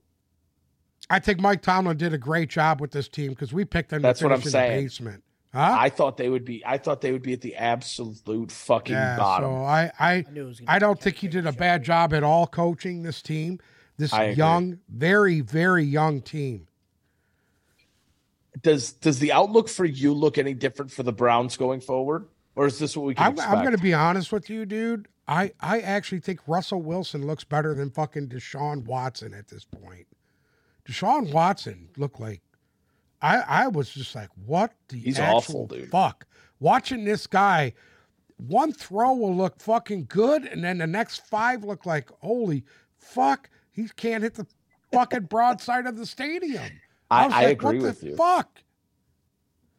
I think Mike Tomlin did a great job with this team because we picked them That's to what I'm finish in the saying. basement. Huh? I thought they would be. I thought they would be at the absolute fucking yeah. bottom. So I, I, I knew it was gonna I don't think he did a bad job at all coaching this team. This I agree. young, very, very young team. Does does the outlook for you look any different for the Browns going forward, or is this what we can I'm, expect? I'm going to be honest with you, dude. I, I actually think Russell Wilson looks better than fucking Deshaun Watson at this point. Deshaun Watson looked like I, I was just like, what the He's actual awful, dude. fuck? Watching this guy one throw will look fucking good, and then the next five look like holy fuck, he can't hit the fucking broadside of the stadium. I, was I like, agree what with the you. Fuck,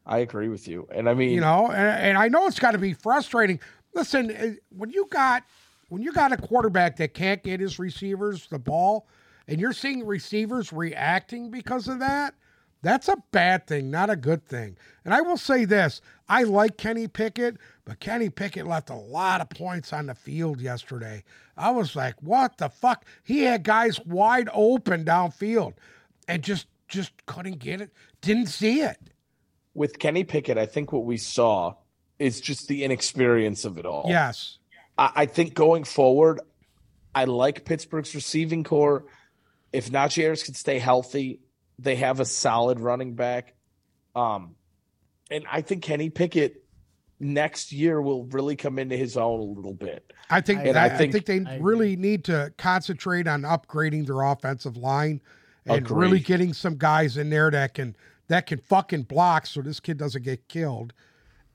I agree with you. And I mean, you know, and, and I know it's got to be frustrating. Listen, eh, when you got when you got a quarterback that can't get his receivers the ball, and you're seeing receivers reacting because of that, that's a bad thing, not a good thing. And I will say this: I like Kenny Pickett, but Kenny Pickett left a lot of points on the field yesterday. I was like, what the fuck? He had guys wide open downfield, and just just couldn't get it. Didn't see it. with Kenny Pickett, I think what we saw is just the inexperience of it all. Yes. I, I think going forward, I like Pittsburgh's receiving core. If Najee Harris can stay healthy, they have a solid running back. Um, and I think Kenny Pickett next year will really come into his own a little bit. I think And I, I I think- think, they I really need to concentrate on upgrading their offensive line and Agree. really getting some guys in there that can that can fucking block so this kid doesn't get killed.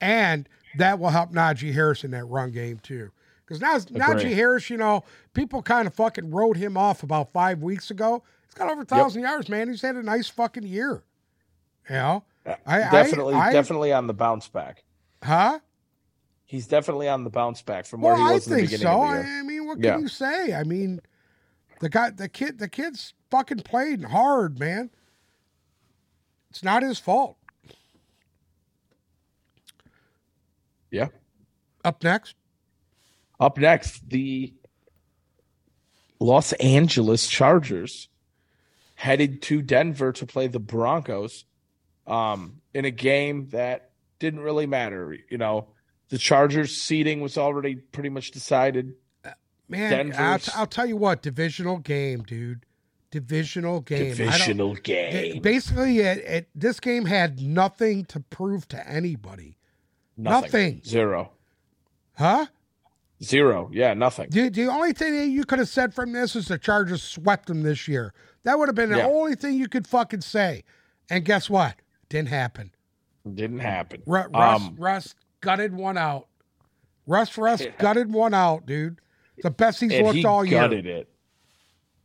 And that will help Najee Harris in that run game too. Because now Najee. Harris, you know, people kind of fucking wrote him off about five weeks ago. He's got over a thousand yards, man. He's had a nice fucking year. You know? Uh, I- I- definitely, I- definitely on the bounce back. Huh? He's definitely on the bounce back from where Well, he I was in the think beginning so. of the year. I, I mean, what Yeah. can you say? I mean, the guy, the kid, the kid's fucking played hard, man. It's not his fault. yeah. Up next, Up next, the Los Angeles Chargers headed to Denver to play the Broncos um, in a game that didn't really matter. You know, the Chargers seating was already pretty much decided. Man. I'll, t- I'll tell you what, divisional game, dude. Divisional game. Divisional game. basically, it, it, this game had nothing to prove to anybody. nothing. Zero. Huh? Zero. Yeah, nothing. The, the only thing that you could have said from this is the Chargers swept them this year. That would have been the Yeah. only thing you could fucking say. And guess what? Didn't happen. Didn't happen. Ru- Russ, Um, Russ gutted one out. Russ, Russ Yeah. gutted one out, dude. The best he's and looked he all year. gutted it.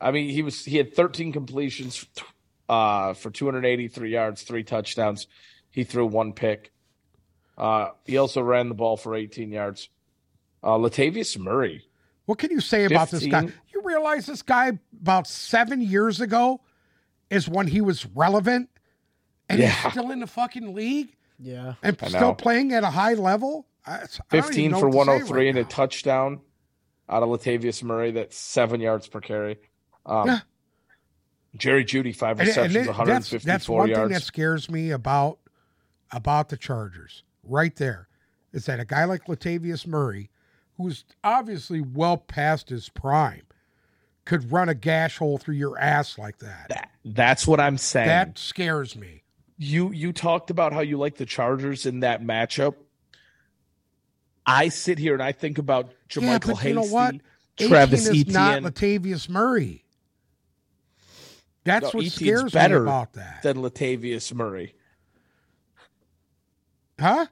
I mean, he was he had 13 completions uh, for 283 yards, three touchdowns. He threw one pick. Uh, he also ran the ball for 18 yards. Uh, Latavius Murray, What can you say about this guy? You realize this guy about seven years ago is when he was relevant, and Yeah. he's still in the fucking league Yeah. and still playing at a high level. I, I 15 know for what to say 103 right and a touchdown out of Latavius Murray. That's seven yards per carry. Um, Yeah. Jerry Jeudy, five And- and receptions, it- 154 that's one thing yards. that scares me about about the Chargers. Right there, is that a guy like Latavius Murray, who's obviously well past his prime, could run a gash hole through your ass like that. That- that's what I'm saying. That scares me. you you talked about how you like the Chargers in that matchup. I sit here and I think about yeah, JaMycal but Hasty, you know what? Travis Etienne is not Latavius Murray. That's No, what Etienne's scares me better about that. than Latavius Murray. Huh?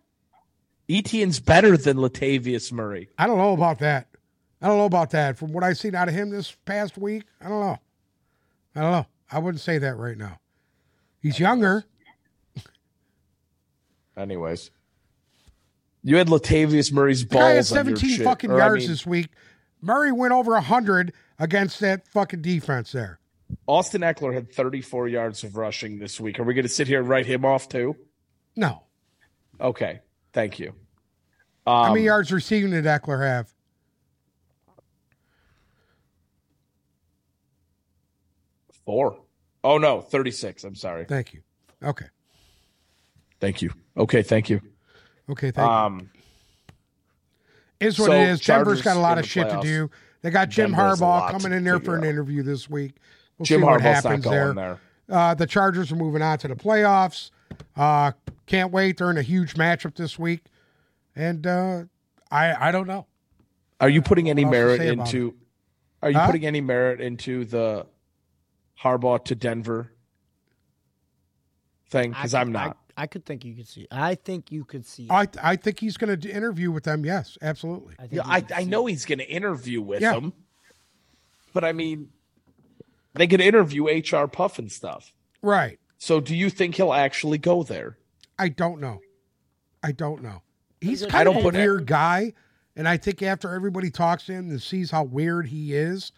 Etienne's better than Latavius Murray. I don't know about that. I don't know about that. From what I've seen out of him this past week, I don't know. I don't know. I wouldn't say that right now. He's younger. Anyways, you had Latavius Murray's The guy had balls on your 17 shit. fucking Or, I yards mean, this week. Murray went over 100 against that fucking defense there. Austin Ekeler had 34 yards of rushing this week. Are we going to sit here and write him off too? No. Okay, thank you. How Um, many yards receiving did Eckler have? Four. Oh no, 36. I'm sorry. Thank you. Okay. Thank you. Okay, thank you. Okay, thank you. Um, is what so it is. Denver's Chargers got a lot of the shit to do. They got Jim Denver has a Harbaugh coming in there for an out. interview this week. We'll Jim see what Harbaugh's not happens going there. there. Uh, the Chargers are moving on to the playoffs. Uh, can't wait. They're in a huge matchup this week, and uh, I I don't know. Are you putting any merit into? Are you Huh? putting any merit into the Harbaugh to Denver thing? Because I I'm not. I could think you could see. I think you could see. I I think he's going to interview with them. Yes, absolutely. I Yeah, I, I know it. he's going to interview with Yeah. them, but I mean, they could interview HR Pufnstuf. Right. So, do you think he'll actually go there? I don't know. I don't know. He's kind of don't a put that- weird guy, and I think after everybody talks to him and sees how weird he is,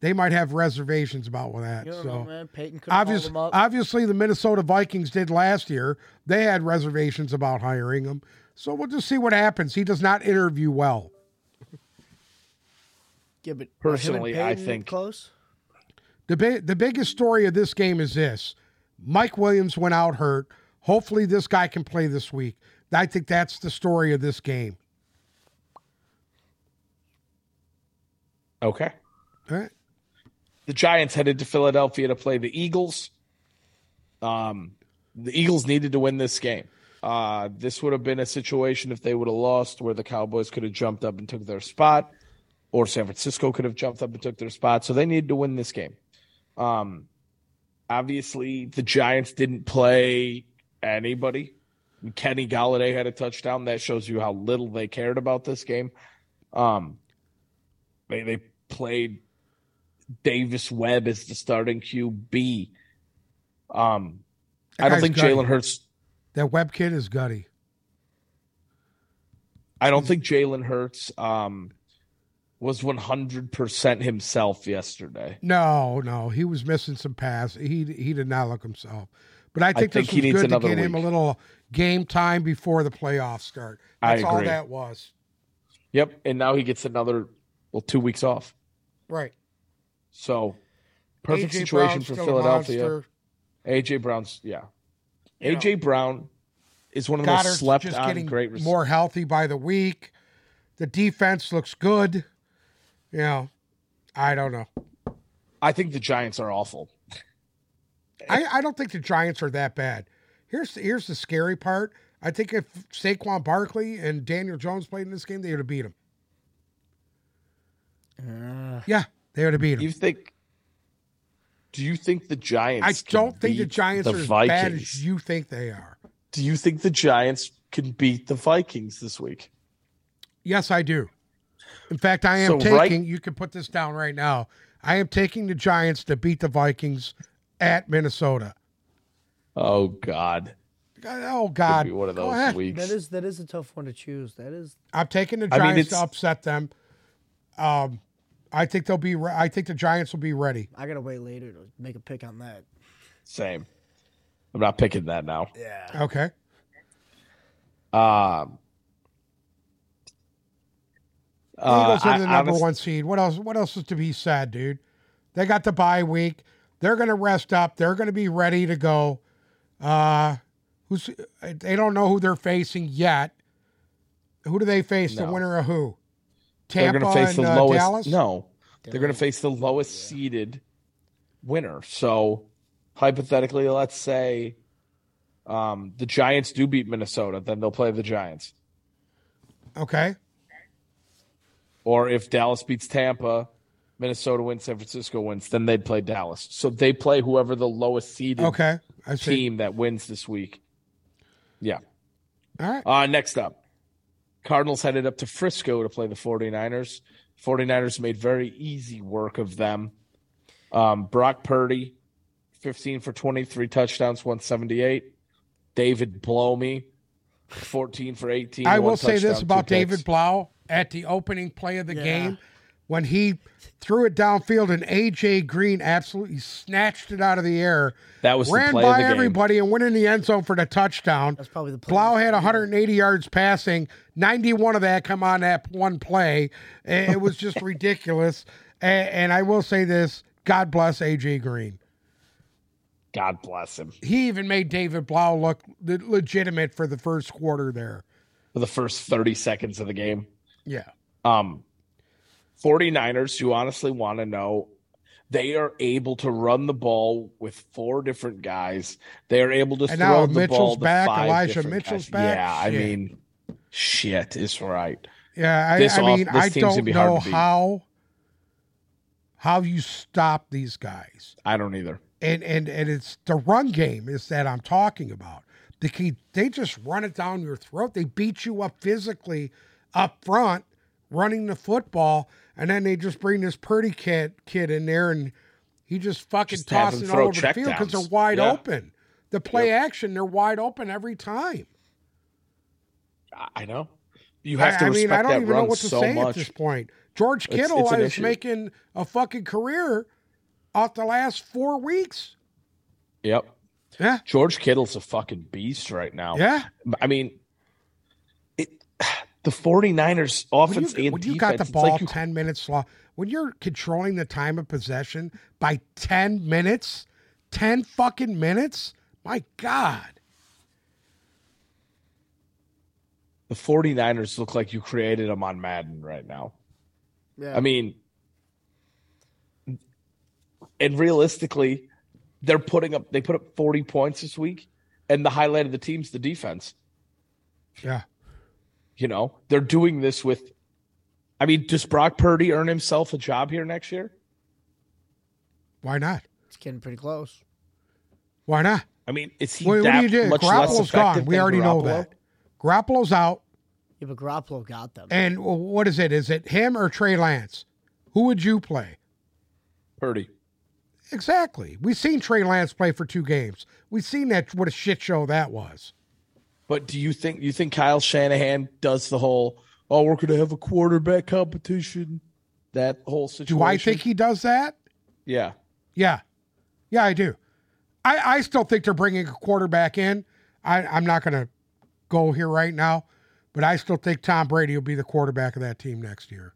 they might have reservations about that. You don't so know, man. Peyton could have called up. obviously, the Minnesota Vikings did last year. They had reservations about hiring him. So we'll just see what happens. He does not interview well. yeah, but are him and Personally, I think- close. The bi- the biggest story of this game is this: Mike Williams went out hurt. Hopefully, this guy can play this week. I think that's the story of this game. Okay. All right. The Giants headed to Philadelphia to play the Eagles. Um, the Eagles needed to win this game. Uh, this would have been a situation if they would have lost where the Cowboys could have jumped up and took their spot, or San Francisco could have jumped up and took their spot. So they needed to win this game. Um, obviously, the Giants didn't play anybody. Kenny Golladay had a touchdown. That shows you how little they cared about this game. Um, they they played Davis Webb as the starting QB. Um, That I don't think. Jalen Hurts. That Webb kid is gutty. I don't think Jalen Hurts um, was one hundred percent himself yesterday. No, no, he was missing some pass. He he did not look himself. But I think, think this he was needs good to get him a little game time before the playoffs start. I That's all that was. Yep, and now he gets another well two weeks off. Right. So perfect AJ situation Brown's for Philadelphia. AJ Brown's yeah. You know. AJ Brown is one of the most slept just on getting great receivers. more healthy by the week. The defense looks good. You know, I don't know. I think the Giants are awful. I, I don't think the Giants are that bad. Here's the, here's the scary part. I think if Saquon Barkley and Daniel Jones played in this game, they would have beat him. Uh, Yeah, they would have beat him. You think? Do you think the Giants? I don't think the Giants the are as Vikings? bad as you think they are. Do you think the Giants can beat the Vikings this week? Yes, I do. In fact, I am So taking. right- You can put this down right now. I am taking the Giants to beat the Vikings at Minnesota. Oh God, Oh God! be one of Go those ahead. weeks. that is that is a tough one to choose. That is I'm taking the I mean, Giants to upset them. Um, I think they'll be. Re- I think the Giants will be ready. I gotta wait later to make a pick on that. Same. I'm not picking that now. Yeah. Okay. Um, Eagles uh, are I- the number honest- one seed. What else? What else is to be said, dude? They got the bye week. They're going to rest up. They're going to be ready to go. Uh, who's? They don't know who they're facing yet. Who do they face? The winner of who? They're going to face and the uh, lowest. Dallas. No, they're going to face the lowest seeded winner. So hypothetically, let's say um, the Giants do beat Minnesota, then they'll play the Giants. Okay. Or if Dallas beats Tampa, Minnesota wins, San Francisco wins, then they'd play Dallas. So they play whoever the lowest seeded Okay. Team that wins this week. Yeah. All right. Uh, next up, Cardinals headed up to Frisco to play the 49ers. 49ers made very easy work of them. Um, Brock Purdy, 15 for 23 touchdowns, 178. David Blomey, 14 for 18. I will say this about. David Blough at the opening play of the Yeah. game when he threw it downfield and AJ Green absolutely snatched it out of the air, That was the ran play of by the game. everybody and went in the end zone for the touchdown. That's probably the play. Blough had 180 yards passing, 91 of that come on that one play. It was just ridiculous. And, and I will say this: God bless AJ Green. God bless him. He even made David Blough look le- legitimate for the first quarter there. For the first 30 seconds of the game. Yeah. Um, 49ers, you honestly want to know, they are able to run the ball with four different guys. They are able to And throw now the Mitchell's ball back, Elijah Mitchell's guys. back. Yeah, I mean, shit is right. Yeah, I, This I off- mean, I don't know how how you stop these guys, I don't either. and and and it's the run game is that I'm talking about. They keep, they just run it down your throat. They beat you up physically up front, running the football, and then they just bring this Purdy kid kid in there and he just fucking Just tosses it all over the field because they're wide Yeah. open. The play action, they're wide open every time. I- I know. You have to I, I respect mean, I don't even know what to so say much. at this point. George Kittle it's an is making a fucking career off the last four weeks. Yep. Yeah, George Kittle's a fucking beast right now. yeah. I mean, it, the 49ers When offense you, and when you defense, got the ball like you, ten minutes long, when you're controlling the time of possession by ten minutes, ten fucking minutes, my God. the 49ers look like you created them on Madden right now. Yeah. I mean, and realistically, they're putting up, they put up 40 points this week, and the highlight of the team's the defense. Yeah. You know, they're doing this with, I mean, does Brock Purdy earn himself a job here next year? Why not? it's getting pretty close. Why not? I mean, is he What, what do you do? much less Garoppolo's effective gone. We than already know that. Garoppolo's out. Yeah, but Garoppolo got them. And what is it? Is it him or Trey Lance? Who would you play? Purdy. Exactly. We've seen Trey Lance play for two games. We've seen that what a shit show that was. But do you think you think Kyle Shanahan does the whole oh we're going to have a quarterback competition that whole situation? Do I think he does that? Yeah. Yeah. Yeah, I do. I, I still think they're bringing a quarterback in. I, I'm not going to go here right now, but I still think Tom Brady will be the quarterback of that team next year.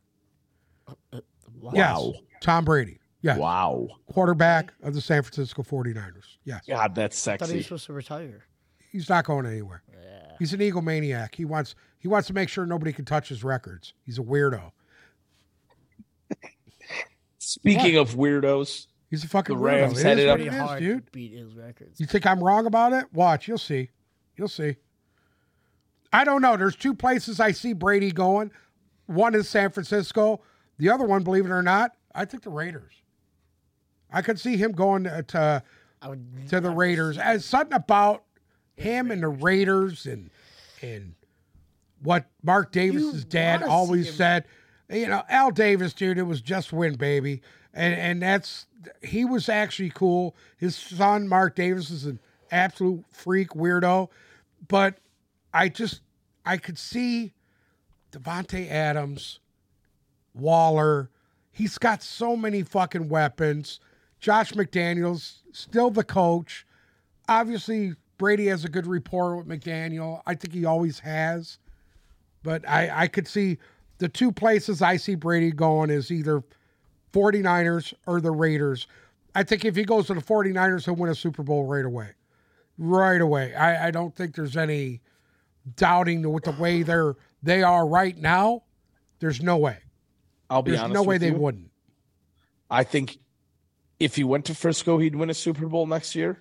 Uh, uh, wow. Yes. Tom Brady. Yeah. Wow. Quarterback of the San Francisco 49ers. Yes. God, that's I thought he sexy. was supposed to retire. He's not going anywhere. Yeah. He's an egomaniac. He wants he wants to make sure nobody can touch his records. He's a weirdo. Speaking of weirdos, He's a fucking The Rams weirdo. It headed is up- what Pretty it is, hard dude. to beat his records. You think I'm wrong about it? Watch, you'll see. You'll see. I don't know. There's two places I see Brady going. One is San Francisco. The other one, believe it or not, I think the Raiders. I could see him going to to, would to the Raiders. As something about him and the Raiders and and what Mark Davis's dad always said. You know, Al Davis, dude, it was just win, baby. And and that's he was actually cool. His son, Mark Davis, is an absolute freak weirdo. But I just I could see Davante Adams, Waller. He's got so many fucking weapons. Josh McDaniels, still the coach. Obviously, Brady has a good rapport with McDaniel. I think he always has. But I, I could see the two places I see Brady going is either 49ers or the Raiders. I think if he goes to the 49ers, he'll win a Super Bowl right away. Right away. I, I don't think there's any doubting with the way they're they are right now. There's no way. I'll be There's honest no way they you. wouldn't. I think if he went to Frisco, he'd win a Super Bowl next year.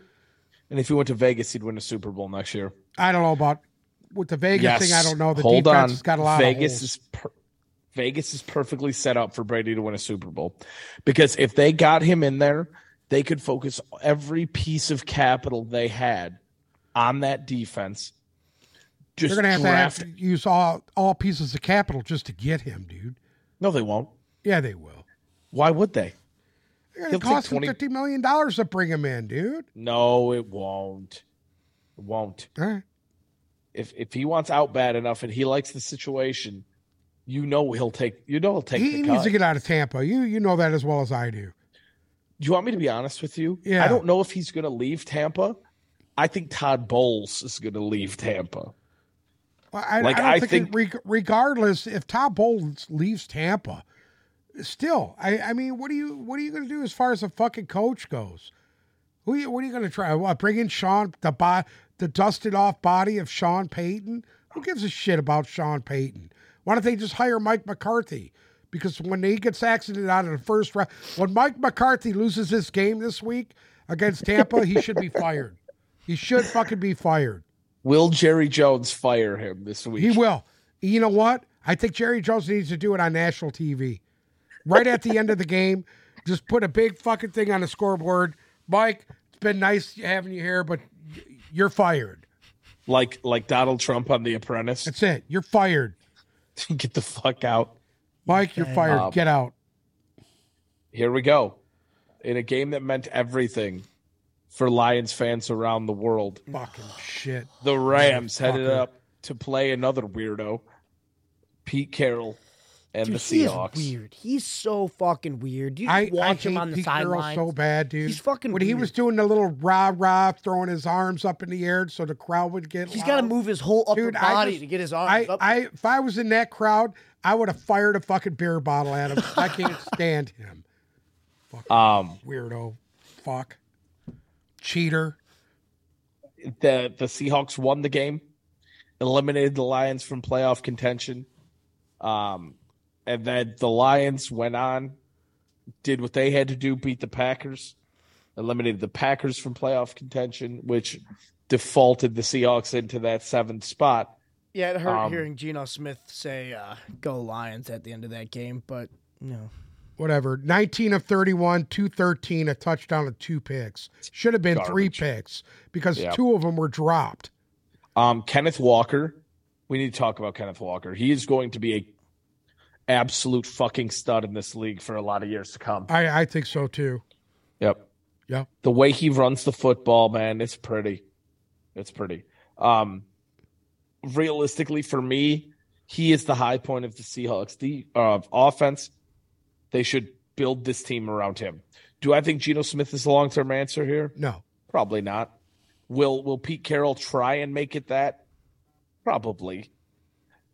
And if he went to Vegas, he'd win a Super Bowl next year. I don't know about with the Vegas yes. thing. I don't know. The Hold defense on. has got a lot Vegas of holes. is per- Vegas is perfectly set up for Brady to win a Super Bowl because if they got him in there, they could focus every piece of capital they had on that defense. Just They're gonna have draft. to have to use all all pieces of capital just to get him, dude. No, they won't. Yeah, they will. Why would they? They're gonna cost 20 them fifty million dollars to bring him in, dude. No, it won't. It won't. Right. If if he wants out bad enough and he likes the situation, you know he'll take. You know he'll take. He needs to get out of Tampa. You you know that as well as I do. Do you want me to be honest with you? Yeah. I don't know if he's going to leave Tampa. I think Todd Bowles is going to leave Tampa. Well, I, Like, I don't I think, think- regardless if Todd Bowles leaves Tampa, still, I, I mean, what are you what are you going to do as far as a fucking coach goes? Who you, what are you going to try? What bring in Sean the bo- the dusted off body of Sean Payton? Who gives a shit about Sean Payton? Why don't they just hire Mike McCarthy? Because when he gets accident out of the first round, when Mike McCarthy loses this game this week against Tampa, he should be fired. He should fucking be fired. Will Jerry Jones fire him this week? He will. You know what? I think Jerry Jones needs to do it on national TV. Right at the end of the game, just put a big fucking thing on the scoreboard. Mike, it's been nice having you here, but you're fired. like like Donald Trump on The Apprentice. That's it. You're fired. Get the fuck out. Mike, you're fired. Um, Get out. Here we go. In a game that meant everything for Lions fans around the world, Fucking shit. the Rams headed up to play another weirdo, Pete Carroll and Dude, the he is weird. He's so fucking weird. You I, just I watch hate him on the sideline. So bad, dude. He's fucking when he was doing the little rah rah, throwing his arms up in the air so the crowd would get. He's got to move his whole upper Dude, I body just- to get his arms I, up. I, if I was in that crowd, I would have fired a fucking beer bottle at him. I can't stand him. Um, Weirdo. Fuck. Cheater. the the Seahawks won the game, eliminated the Lions from playoff contention. Um, and then the Lions went on, did what they had to do, beat the Packers, eliminated the Packers from playoff contention, which defaulted the Seahawks into that seventh spot. yeah, it hurt um, hearing Geno Smith say uh, "Go Lions" at the end of that game, but no. Whatever. 19 of 31, 213, a touchdown and two picks. Should have been three picks because Yeah. two of them were dropped. Um, Kenneth Walker, we need to talk about Kenneth Walker. He is going to be a absolute fucking stud in this league for a lot of years to come. I, I think so too. Yep. Yeah. The way he runs the football, man, it's pretty. It's pretty. Um realistically for me, he is the high point of the Seahawks. The uh, offense, they should build this team around him. Do I think Geno Smith is the long-term answer here? No. Probably not. Will will Pete Carroll try and make it that? Probably.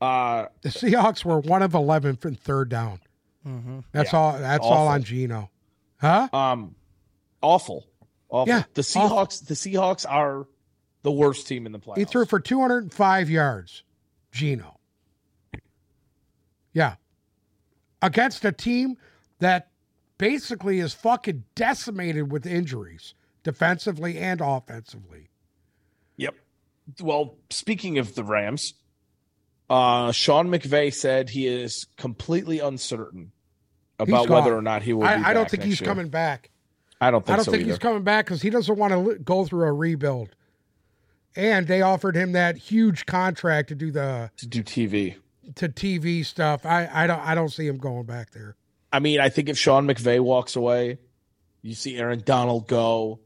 Uh The Seahawks were one of 11 from third down. Mm-hmm. That's Yeah. all. That's all on Geno. Huh? um awful. Awful. Yeah, the Seahawks the Seahawks are the worst team in the playoffs. He threw for 205 yards, Geno. Yeah. Against a team that basically is fucking decimated with injuries, defensively and offensively. Yep. Well, speaking of the Rams, uh, Sean McVay said he is completely uncertain about whether or not he will. I, I don't think he's year. coming back. I don't think I don't so think either. he's coming back because he doesn't want to go through a rebuild. And they offered him that huge contract to do the to do TV. to TV stuff. I, I don't I don't see him going back there. I mean, I think if Sean McVay walks away, you see Aaron Donald go,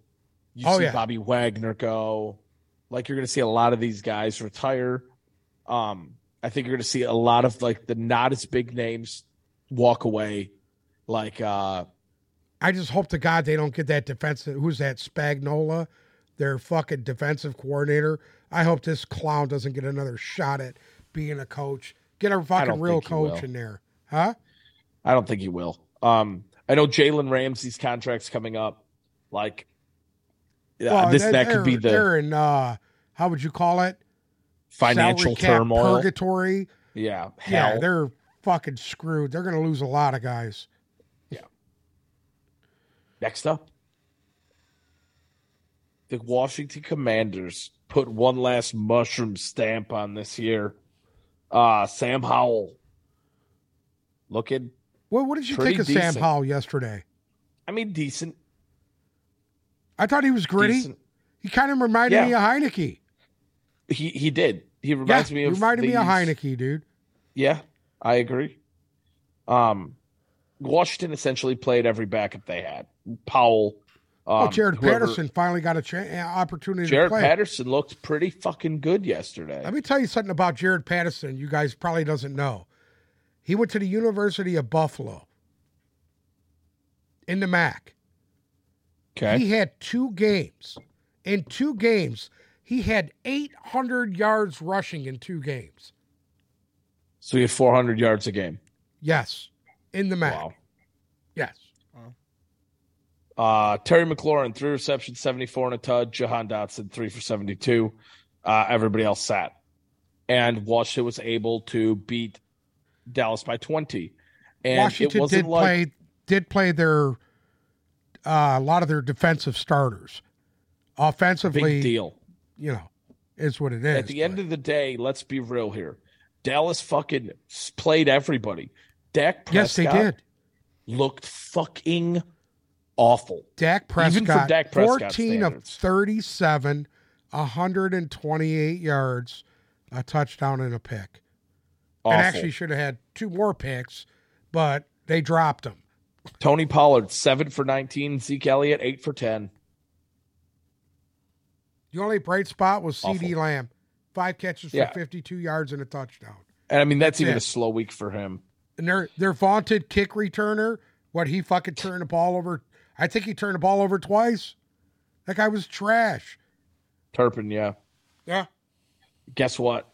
you Oh, see yeah. Bobby Wagner go. Like you're going to see a lot of these guys retire. Um, I think you're going to see a lot of like the not as big names walk away. Like uh, I just hope to God they don't get that defensive. Who's that? Spagnuolo, their fucking defensive coordinator. I hope this clown doesn't get another shot at being a coach. Get a fucking real think he will. coach in there, huh? I don't think he will. Um, I know Jalen Ramsey's contract's coming up. Like, yeah, Well, this they're- that could be the They're in uh, how would you call it? Financial cap turmoil. purgatory. Yeah, Yeah, they're fucking screwed. They're gonna lose a lot of guys. Yeah. Next up, the Washington Commanders put one last mushroom stamp on this year. Uh Sam Howell looking, What what did you think of Sam. Howell yesterday? I mean, decent. I thought he was gritty. decent. He kind of reminded Yeah. me of Heinicke. He he did. He Yeah, reminds me of reminded me of these- Heinicke, dude. Yeah, I agree. Um, Washington essentially played every backup they had. Powell. Um, oh, Jaret whoever- Patterson finally got a cha- opportunity Jaret to play. Patterson looked pretty fucking good yesterday. Let me tell you something about Jaret Patterson. You guys probably doesn't know. He went to the University of Buffalo in the MAC. okay. He had two games. In two games, he had 800 yards rushing in two games. so he had 400 yards a game. Yes, in the MAC. Wow. Yes. Uh, Terry McLaurin, three receptions, 74 and a tud. Jahan Dotson, three for 72. Uh, everybody else sat. And Washington was able to beat Dallas by 20. And it Washington wasn't did like, play did play their uh, a lot of their defensive starters. Offensively, big deal. You know, it's what it is. At the end of the day, let's be real here. Dallas fucking played everybody. Dak Prescott yes, they did. looked fucking awful. Dak Prescott, Dak Prescott 14 of standards. 37, 128 yards, a touchdown, and a pick. Awful. And actually should have had two more picks, but they dropped them. Tony Pollard seven for nineteen. Zeke Elliott eight for ten. The only bright spot was CeeDee Awful. Lamb, five catches Yeah. for 52 yards and a touchdown. And I mean that's, That's even it. a slow week for him. And their their vaunted kick returner, what he fucking turned the ball over. I think he turned the ball over twice. That guy was trash. Turpin, yeah. Yeah. Guess what?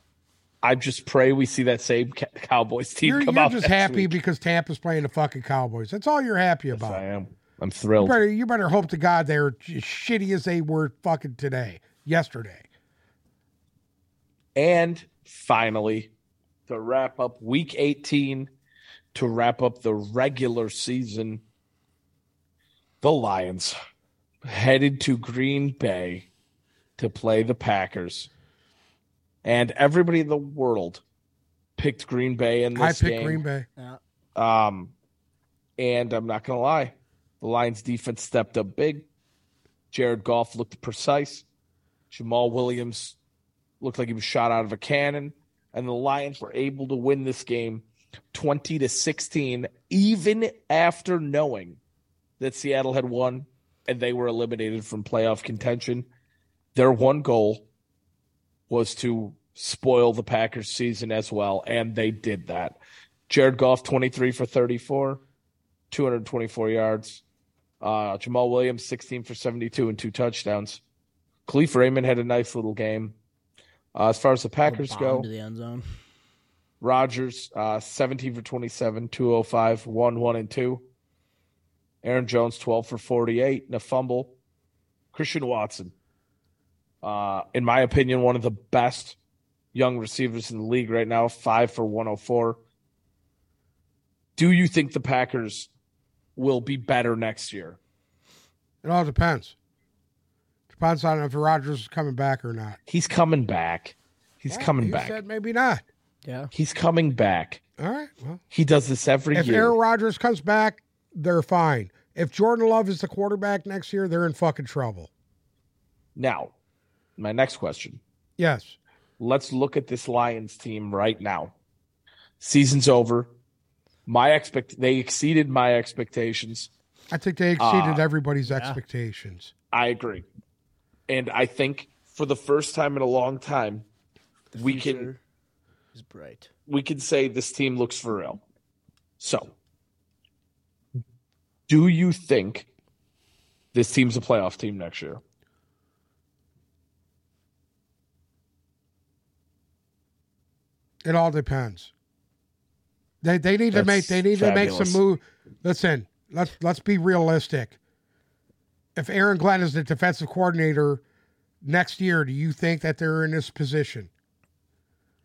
I just pray we see that same Cowboys team You're, come you're out. just next happy week. because Tampa's playing the fucking Cowboys. That's all you're happy about. Yes. I am. I'm You thrilled. better, you better hope to God they're as shitty as they were fucking today, yesterday. And finally, to wrap up week 18, to wrap up the regular season, the Lions headed to Green Bay to play the Packers. And everybody in the world picked Green Bay in this I picked game. Green Bay. Yeah. Um, and I'm not going to lie, the Lions defense stepped up big. Jared Goff looked precise. Jamaal Williams looked like he was shot out of a cannon. And the Lions were able to win this game 20 to 16, even after knowing that Seattle had won and they were eliminated from playoff contention. Their one goal was to spoil the Packers season as well, and they did that. Jared Goff, 23 for 34, 224 yards. Uh, Jamaal Williams, 16 for 72 and two touchdowns. Kalif Raymond had a nice little game. Uh, as far as the Packers go, to the end zone. Rodgers, uh, 17 for 27, 205, 1, 1, and 2. Aaron Jones, 12 for 48 and a fumble. Christian Watson, uh, in my opinion, one of the best young receivers in the league right now, 5 for 104. Do you think the Packers will be better next year? It all depends. Depends on if Rodgers is coming back or not. He's coming back. He's coming you back. said maybe not. Yeah. He's coming back. All right. Well, He does this every if year. If Aaron Rodgers comes back, they're fine. If Jordan Love is the quarterback next year, they're in fucking trouble. now, my next question. Yes. let's look at this Lions team right now. Season's over. My expect they exceeded my expectations. I think they exceeded Uh, everybody's expectations. I agree. And I think for the first time in a long time, The We can- is bright. we can say this team looks for real. So, do you think this team's a playoff team next year? It all depends. They they need to make they need to make some move. Listen, let's let's be realistic. If Aaron Glenn is the defensive coordinator next year, do you think that they're in this position?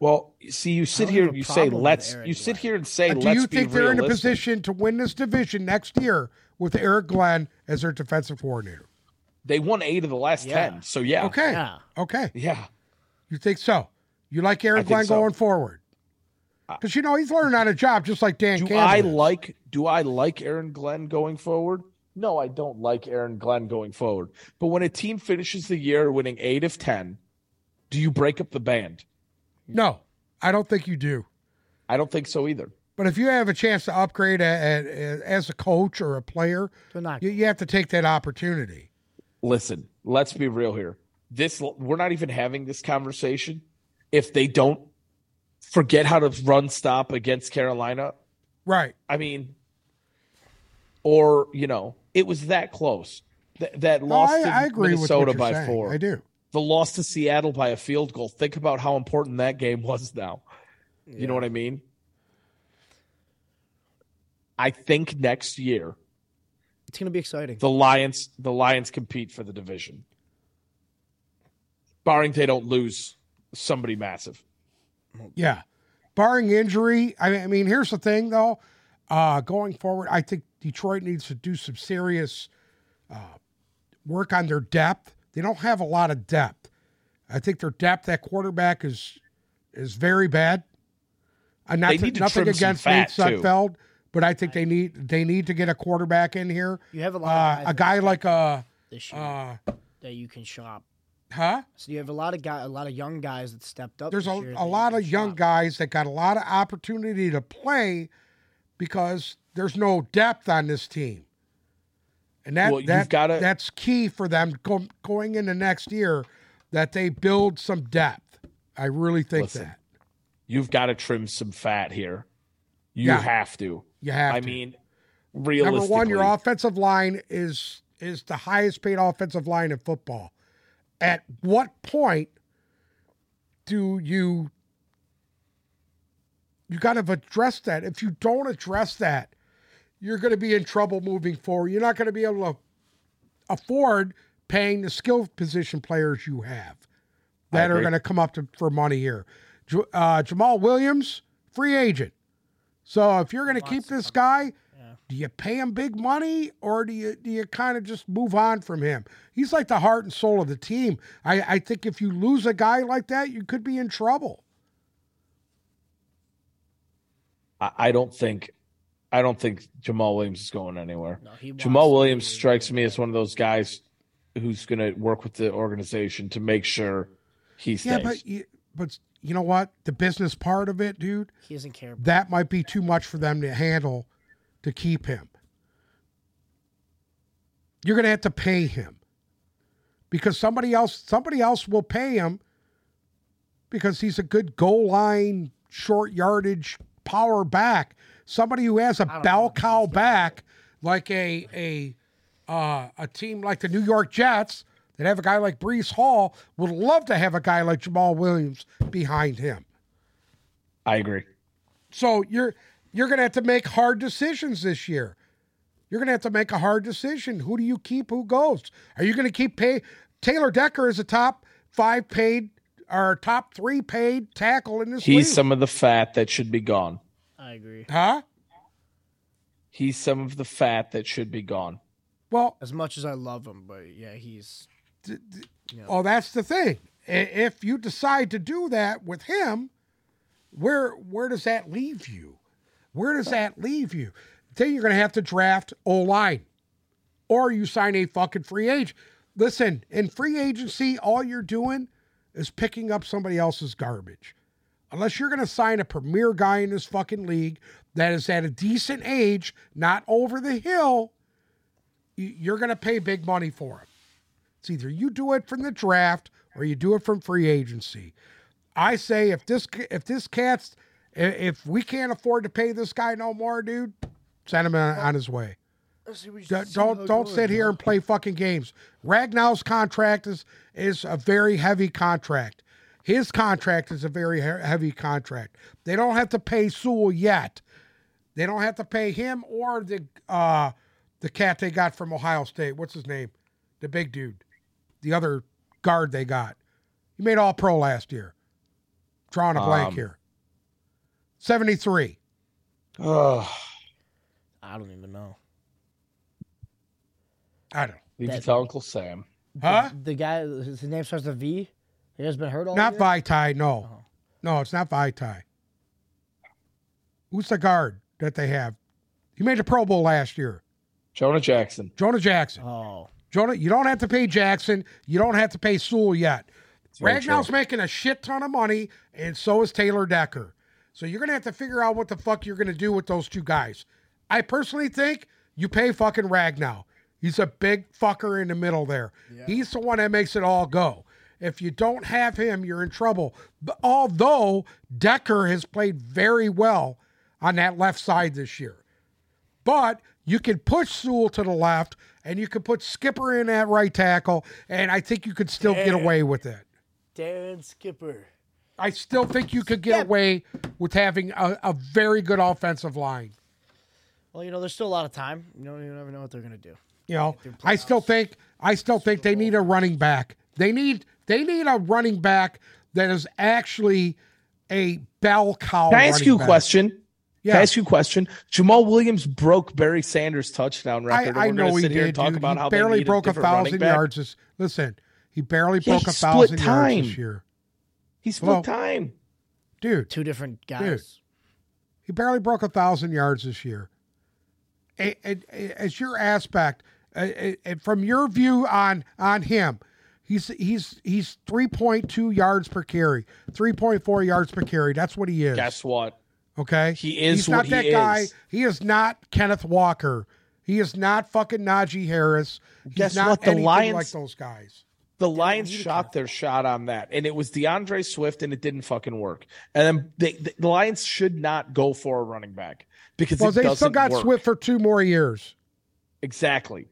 Well, see, you sit here and you say, let's, Aaron you sit here and say, Uh, do let's you be think they're in a position to win this division next year with Eric Glenn as their defensive coordinator? They won eight of the last Yeah. 10. So, yeah. Okay. Yeah. Okay. Yeah. You think so? You like Aaron I Glenn so. going forward? Uh, because you know he's learning on a job just like Dan Do Campbell. I is. like do I like Aaron Glenn going forward? No, I don't like Aaron Glenn going forward. But when a team finishes the year winning 8 of 10, do you break up the band? No, I don't think you do. I don't think so either. But if you have a chance to upgrade a, a, a- as a coach or a player, not. you, you have to take that opportunity. Listen, let's be real here. This we're not even having this conversation if they don't forget how to run stop against Carolina. Right. I mean, or you know, it was that close. Th- that No, I, to I agree Minnesota by saying. four. I do. The loss to Seattle by a field goal. Think about how important that game was now. You know what I mean? I think next year It's gonna be exciting. the Lions the Lions compete for the division. Barring they don't lose somebody massive. Yeah. Barring injury, I mean, I mean, here's the thing though. Uh, going forward, I think Detroit needs to do some serious uh, work on their depth. They don't have a lot of depth. I think their depth at quarterback is is very bad. Uh, not They to- need to nothing trim some against Nate fat, too. Sudfeld, but I think they need they need to get a quarterback in here. You have a lot Uh, of a guy like a this year uh, that you can shop. Huh? So you have a lot of guy, a lot of young guys that stepped up. There's a, a lot of young shop. guys that got a lot of opportunity to play because there's no depth on this team. And that, Well, that gotta- that's key for them go, going into next year that they build some depth. I really think Listen, that. You've got to trim some fat here. You Yeah. have to. You have I to. mean, Number one, your offensive line is is the highest paid offensive line in football. At what point do you you got to address that? If you don't address that, you're going to be in trouble moving forward. You're not going to be able to afford paying the skill position players you have that are going to come up to, for money here. Uh, Jamaal Williams, free agent. So if you're going to keep this guy, do you pay him big money or do you do you kind of just move on from him? He's like the heart and soul of the team. I, I think if you lose a guy like that, you could be in trouble. I, I don't think, I don't think Jamaal Williams is going anywhere. No, Jamaal Williams be- strikes me as one of those guys who's going to work with the organization to make sure he stays. Yeah, but you, but you know what? The business part of it, dude, He doesn't care. About that might be too much for them to handle to keep him. You're going to have to pay him because somebody else somebody else will pay him because he's a good goal line, short yardage power back. Somebody who has a don't bell cow back like a a uh, a team like the New York Jets that have a guy like Breece Hall would love to have a guy like Jamaal Williams behind him. I agree. So you're you're going to have to make hard decisions this year. You're going to have to make a hard decision. Who do you keep? Who goes? Are you going to keep pay? Taylor Decker is a top five paid or top three paid tackle in this He's league. some of the fat that should be gone. I agree. huh? He's some of the fat that should be gone. Well, As much as I love him, but yeah, he's oh, that's the thing. If you decide to do that with him, where where does that leave you? Where does that leave you? Then you're going to have to draft O line, or you sign a fucking free agent. Listen, in free agency, all you're doing is picking up somebody else's garbage. Unless you're going to sign a premier guy in this fucking league that is at a decent age, not over the hill, you're going to pay big money for him. It's either you do it from the draft or you do it from free agency. I say if this if this cat's if we can't afford to pay this guy no more, dude, send him on, on his way. Don't don't, don't sit here and play fucking games. Ragnow's contract is is a very heavy contract. His contract is a very heavy contract. They don't have to pay Sewell yet. They don't have to pay him or the uh the cat they got from Ohio State. What's his name? The big dude. The other guard they got. He made all pro last year. Drawing a blank Um, here. 73. Oh, I don't even know. I don't know. leave it That- to Uncle Sam. Huh? The guy, his name starts with V. He has been hurt all Not year? Vaitai, no. Oh. No, it's not Vaitai. Who's the guard that they have? He made the Pro Bowl last year. Jonah Jackson. Jonah Jackson. Oh, Jonah, you don't have to pay Jackson. You don't have to pay Sewell yet. very Ragnow's true. making a shit ton of money, and so is Taylor Decker. So you're gonna have to figure out what the fuck you're gonna do with those two guys. I personally think you pay fucking Ragnow. He's a big fucker in the middle there. He's the one that makes it all go. If you don't have him, you're in trouble. But although Decker has played very well on that left side this year. But you can push Sewell to the left and you can put Skipper in at right tackle, and I think you could still get away with it. Darren Skipper. I still think you could get Skip. away with having a, a very good offensive line. Well, you know, there's still a lot of time. You know, you never know what they're gonna do. You know, I still think I still think they need a running back. They need they need a running back that is actually a bell cow. Can I ask running you a back. question? Can I ask you a question? Jamaal Williams broke Barry Sanders' touchdown record. and I we're know gonna he sit here did. and talk dude. about he how they barely need broke a different thousand yards. This, listen, he barely Yeah, broke he a split thousand yards this year, He split Well- time. dude. Two different guys. He barely broke a thousand yards this year. A- a- a- As your aspect, from your view on on him, He's he's he's three point two yards per carry, three point four yards per carry. That's what he is. Guess what? Okay, He is He's what not he that guy. is. He is not Kenneth Walker. He is not fucking Najee Harris. He's Guess not what? The Lions- like those guys. The Lions shot their shot on that, and it was D'Andre Swift, and it didn't fucking work. And then they, the, the Lions should not go for a running back because Well, they still got work. Swift for two more years. Exactly.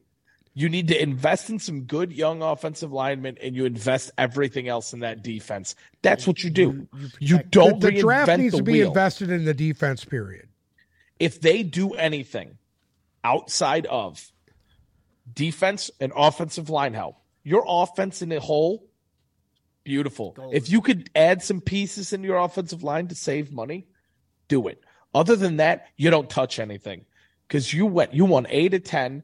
You need to invest in some good young offensive linemen, and you invest everything else in that defense. That's what you do. You, don't the, the draft needs the to be wheel. invested in the defense. Period. if they do anything outside of defense and offensive line help, your offense in a whole, beautiful. If you could add some pieces in your offensive line to save money, do it. Other than that, you don't touch anything because you went, you won eight to ten.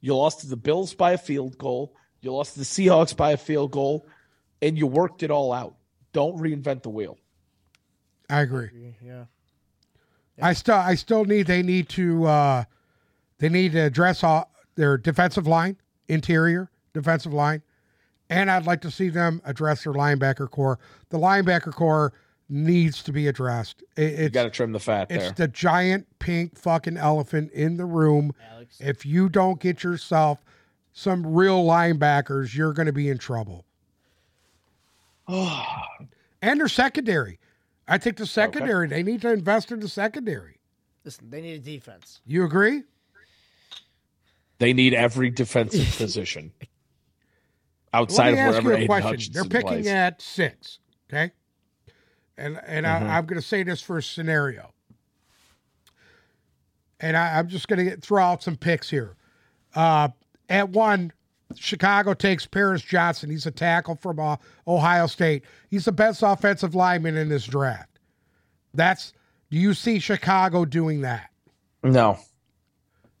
You lost to the Bills by a field goal. You lost to the Seahawks by a field goal, and you worked it all out. Don't reinvent the wheel. I agree. Yeah. I still I still need they need to uh they need to address all their defensive line, interior defensive line, and I'd like to see them address their linebacker corps. The linebacker corps needs to be addressed. It, You got to trim the fat it's there. the giant pink fucking elephant in the room. Alex. If you don't get yourself some real linebackers, you're going to be in trouble. and their secondary. I think the secondary, they need to invest in the secondary. Listen, they need a defense. You agree? They need every defensive position Let me of ask you a Aidan question. Hutchinson They're picking plays. at six, okay? And and Mm-hmm. I, I'm going to say this for a scenario, and I, I'm just going to throw out some picks here. Uh, at one, Chicago takes Paris Johnson. He's a tackle from uh, Ohio State. He's the best offensive lineman in this draft. That's. Do you see Chicago doing that? no,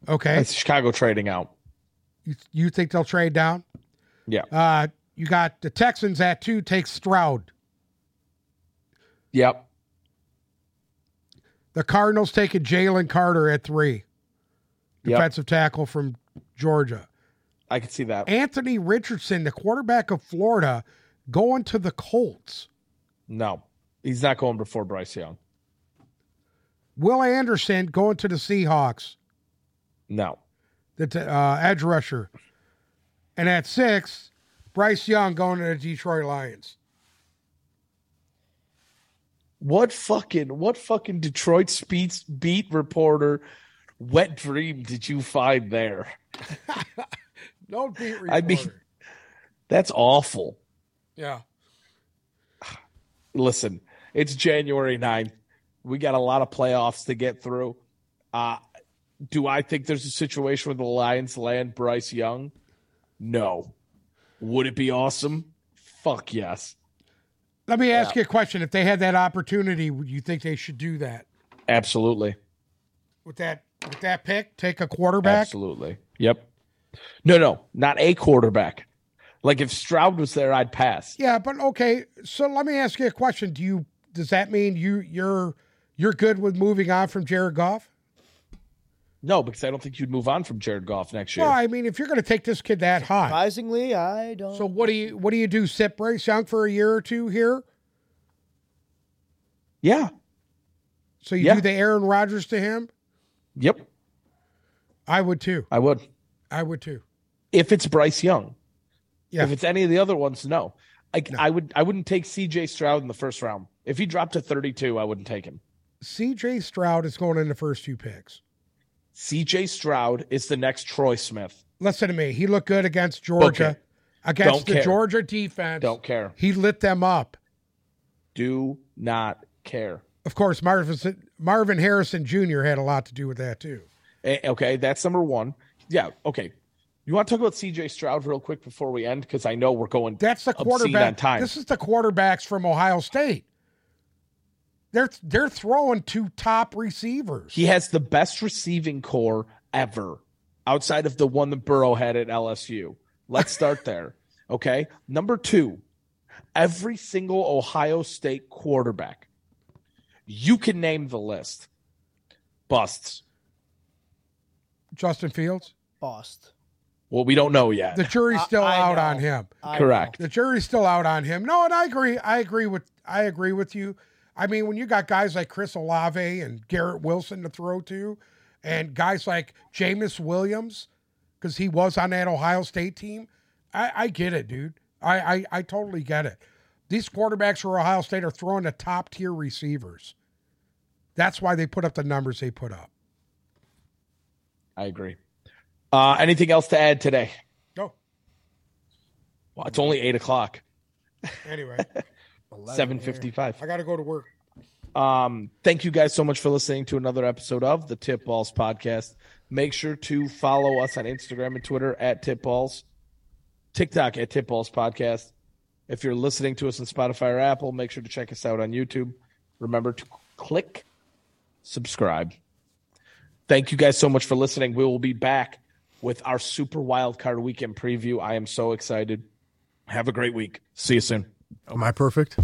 Okay, it's Chicago trading out. you, you think they'll trade down? Yeah, Uh, you got the Texans at two. Take Stroud. yep. The Cardinals taking Jalen Carter at three, Yep. defensive tackle from Georgia. I can see that. Anthony Richardson, the quarterback of Florida, going to the Colts. No, he's not going before Bryce Young. Will Anderson going to the Seahawks, No, the t- uh, edge rusher. And at six, Bryce Young going to the Detroit Lions. what fucking what fucking Detroit speeds beat reporter wet dream did you find there? No beat reporter. I mean- That's awful. yeah. listen, it's January 9th. We got a lot of playoffs to get through. Uh, do I think there's a situation where the Lions land Bryce Young? No. Would it be awesome? Fuck yes. Let me ask you a question. If they had that opportunity, would you think they should do that? Absolutely. With that with that pick, take a quarterback? Absolutely. Yep. No, no, not a quarterback. Like if Stroud was there, I'd pass. Yeah, but okay. So let me ask you a question. Do you does that mean you you're you're good with moving on from Jared Goff? No, because I don't think you'd move on from Jared Goff next year. Well, I mean, if you're going to take this kid that high, Surprisingly, I don't. so what do you what do you do? Sit Bryce Young for a year or two here? yeah. So you Yeah. do the Aaron Rodgers to him? Yep. I would too. I would. I would too. If it's Bryce Young. Yeah. If it's any of the other ones, no. Like I would I wouldn't take CJ Stroud in the first round. If he dropped to 32, I wouldn't take him. C.J. Stroud is going in the first two picks. CJ Stroud is the next Troy Smith. Listen to me. He looked good against Georgia, against Don't the care. Georgia defense. Don't care. He lit them up. Do not care. Of course, Marvin Marvin Harrison Jr. had a lot to do with that too. Okay, that's number one. Yeah, okay. You want to talk about CJ Stroud real quick before we end? Because I know we're going That's the quarterback. time. This is the quarterbacks from Ohio State. They're they're throwing two top receivers. He has the best receiving corps ever, outside of the one that Burrow had at LSU. Let's start there. Okay. Number two, every single Ohio State quarterback, you can name the list, busts. Justin Fields. Bust. Well, we don't know yet. The jury's still I out know. on him. I Correct. The jury's still out on him. No, and I agree. I agree with I agree with you. I mean, when you got guys like Chris Olave and Garrett Wilson to throw to, and guys like Jameis Williams, because he was on that Ohio State team, I, I get it, dude. I, I I totally get it. These quarterbacks for Ohio State are throwing to top tier receivers. That's why they put up the numbers they put up. I agree. Uh, anything else to add today? No. Well, it's only eight o'clock, Anyway, seven fifty-five. I got to go to work. Um, thank you guys so much for listening to another episode of the Tip Balls podcast. Make sure to follow us on Instagram and Twitter at Tip Balls, TikTok at Tip Balls Podcast. If you're listening to us on Spotify or Apple, make sure to check us out on YouTube. Remember to click subscribe. Thank you guys so much for listening. We will be back with our Super Wild Card Weekend preview. I am so excited. Have a great week. See you soon. Am I perfect?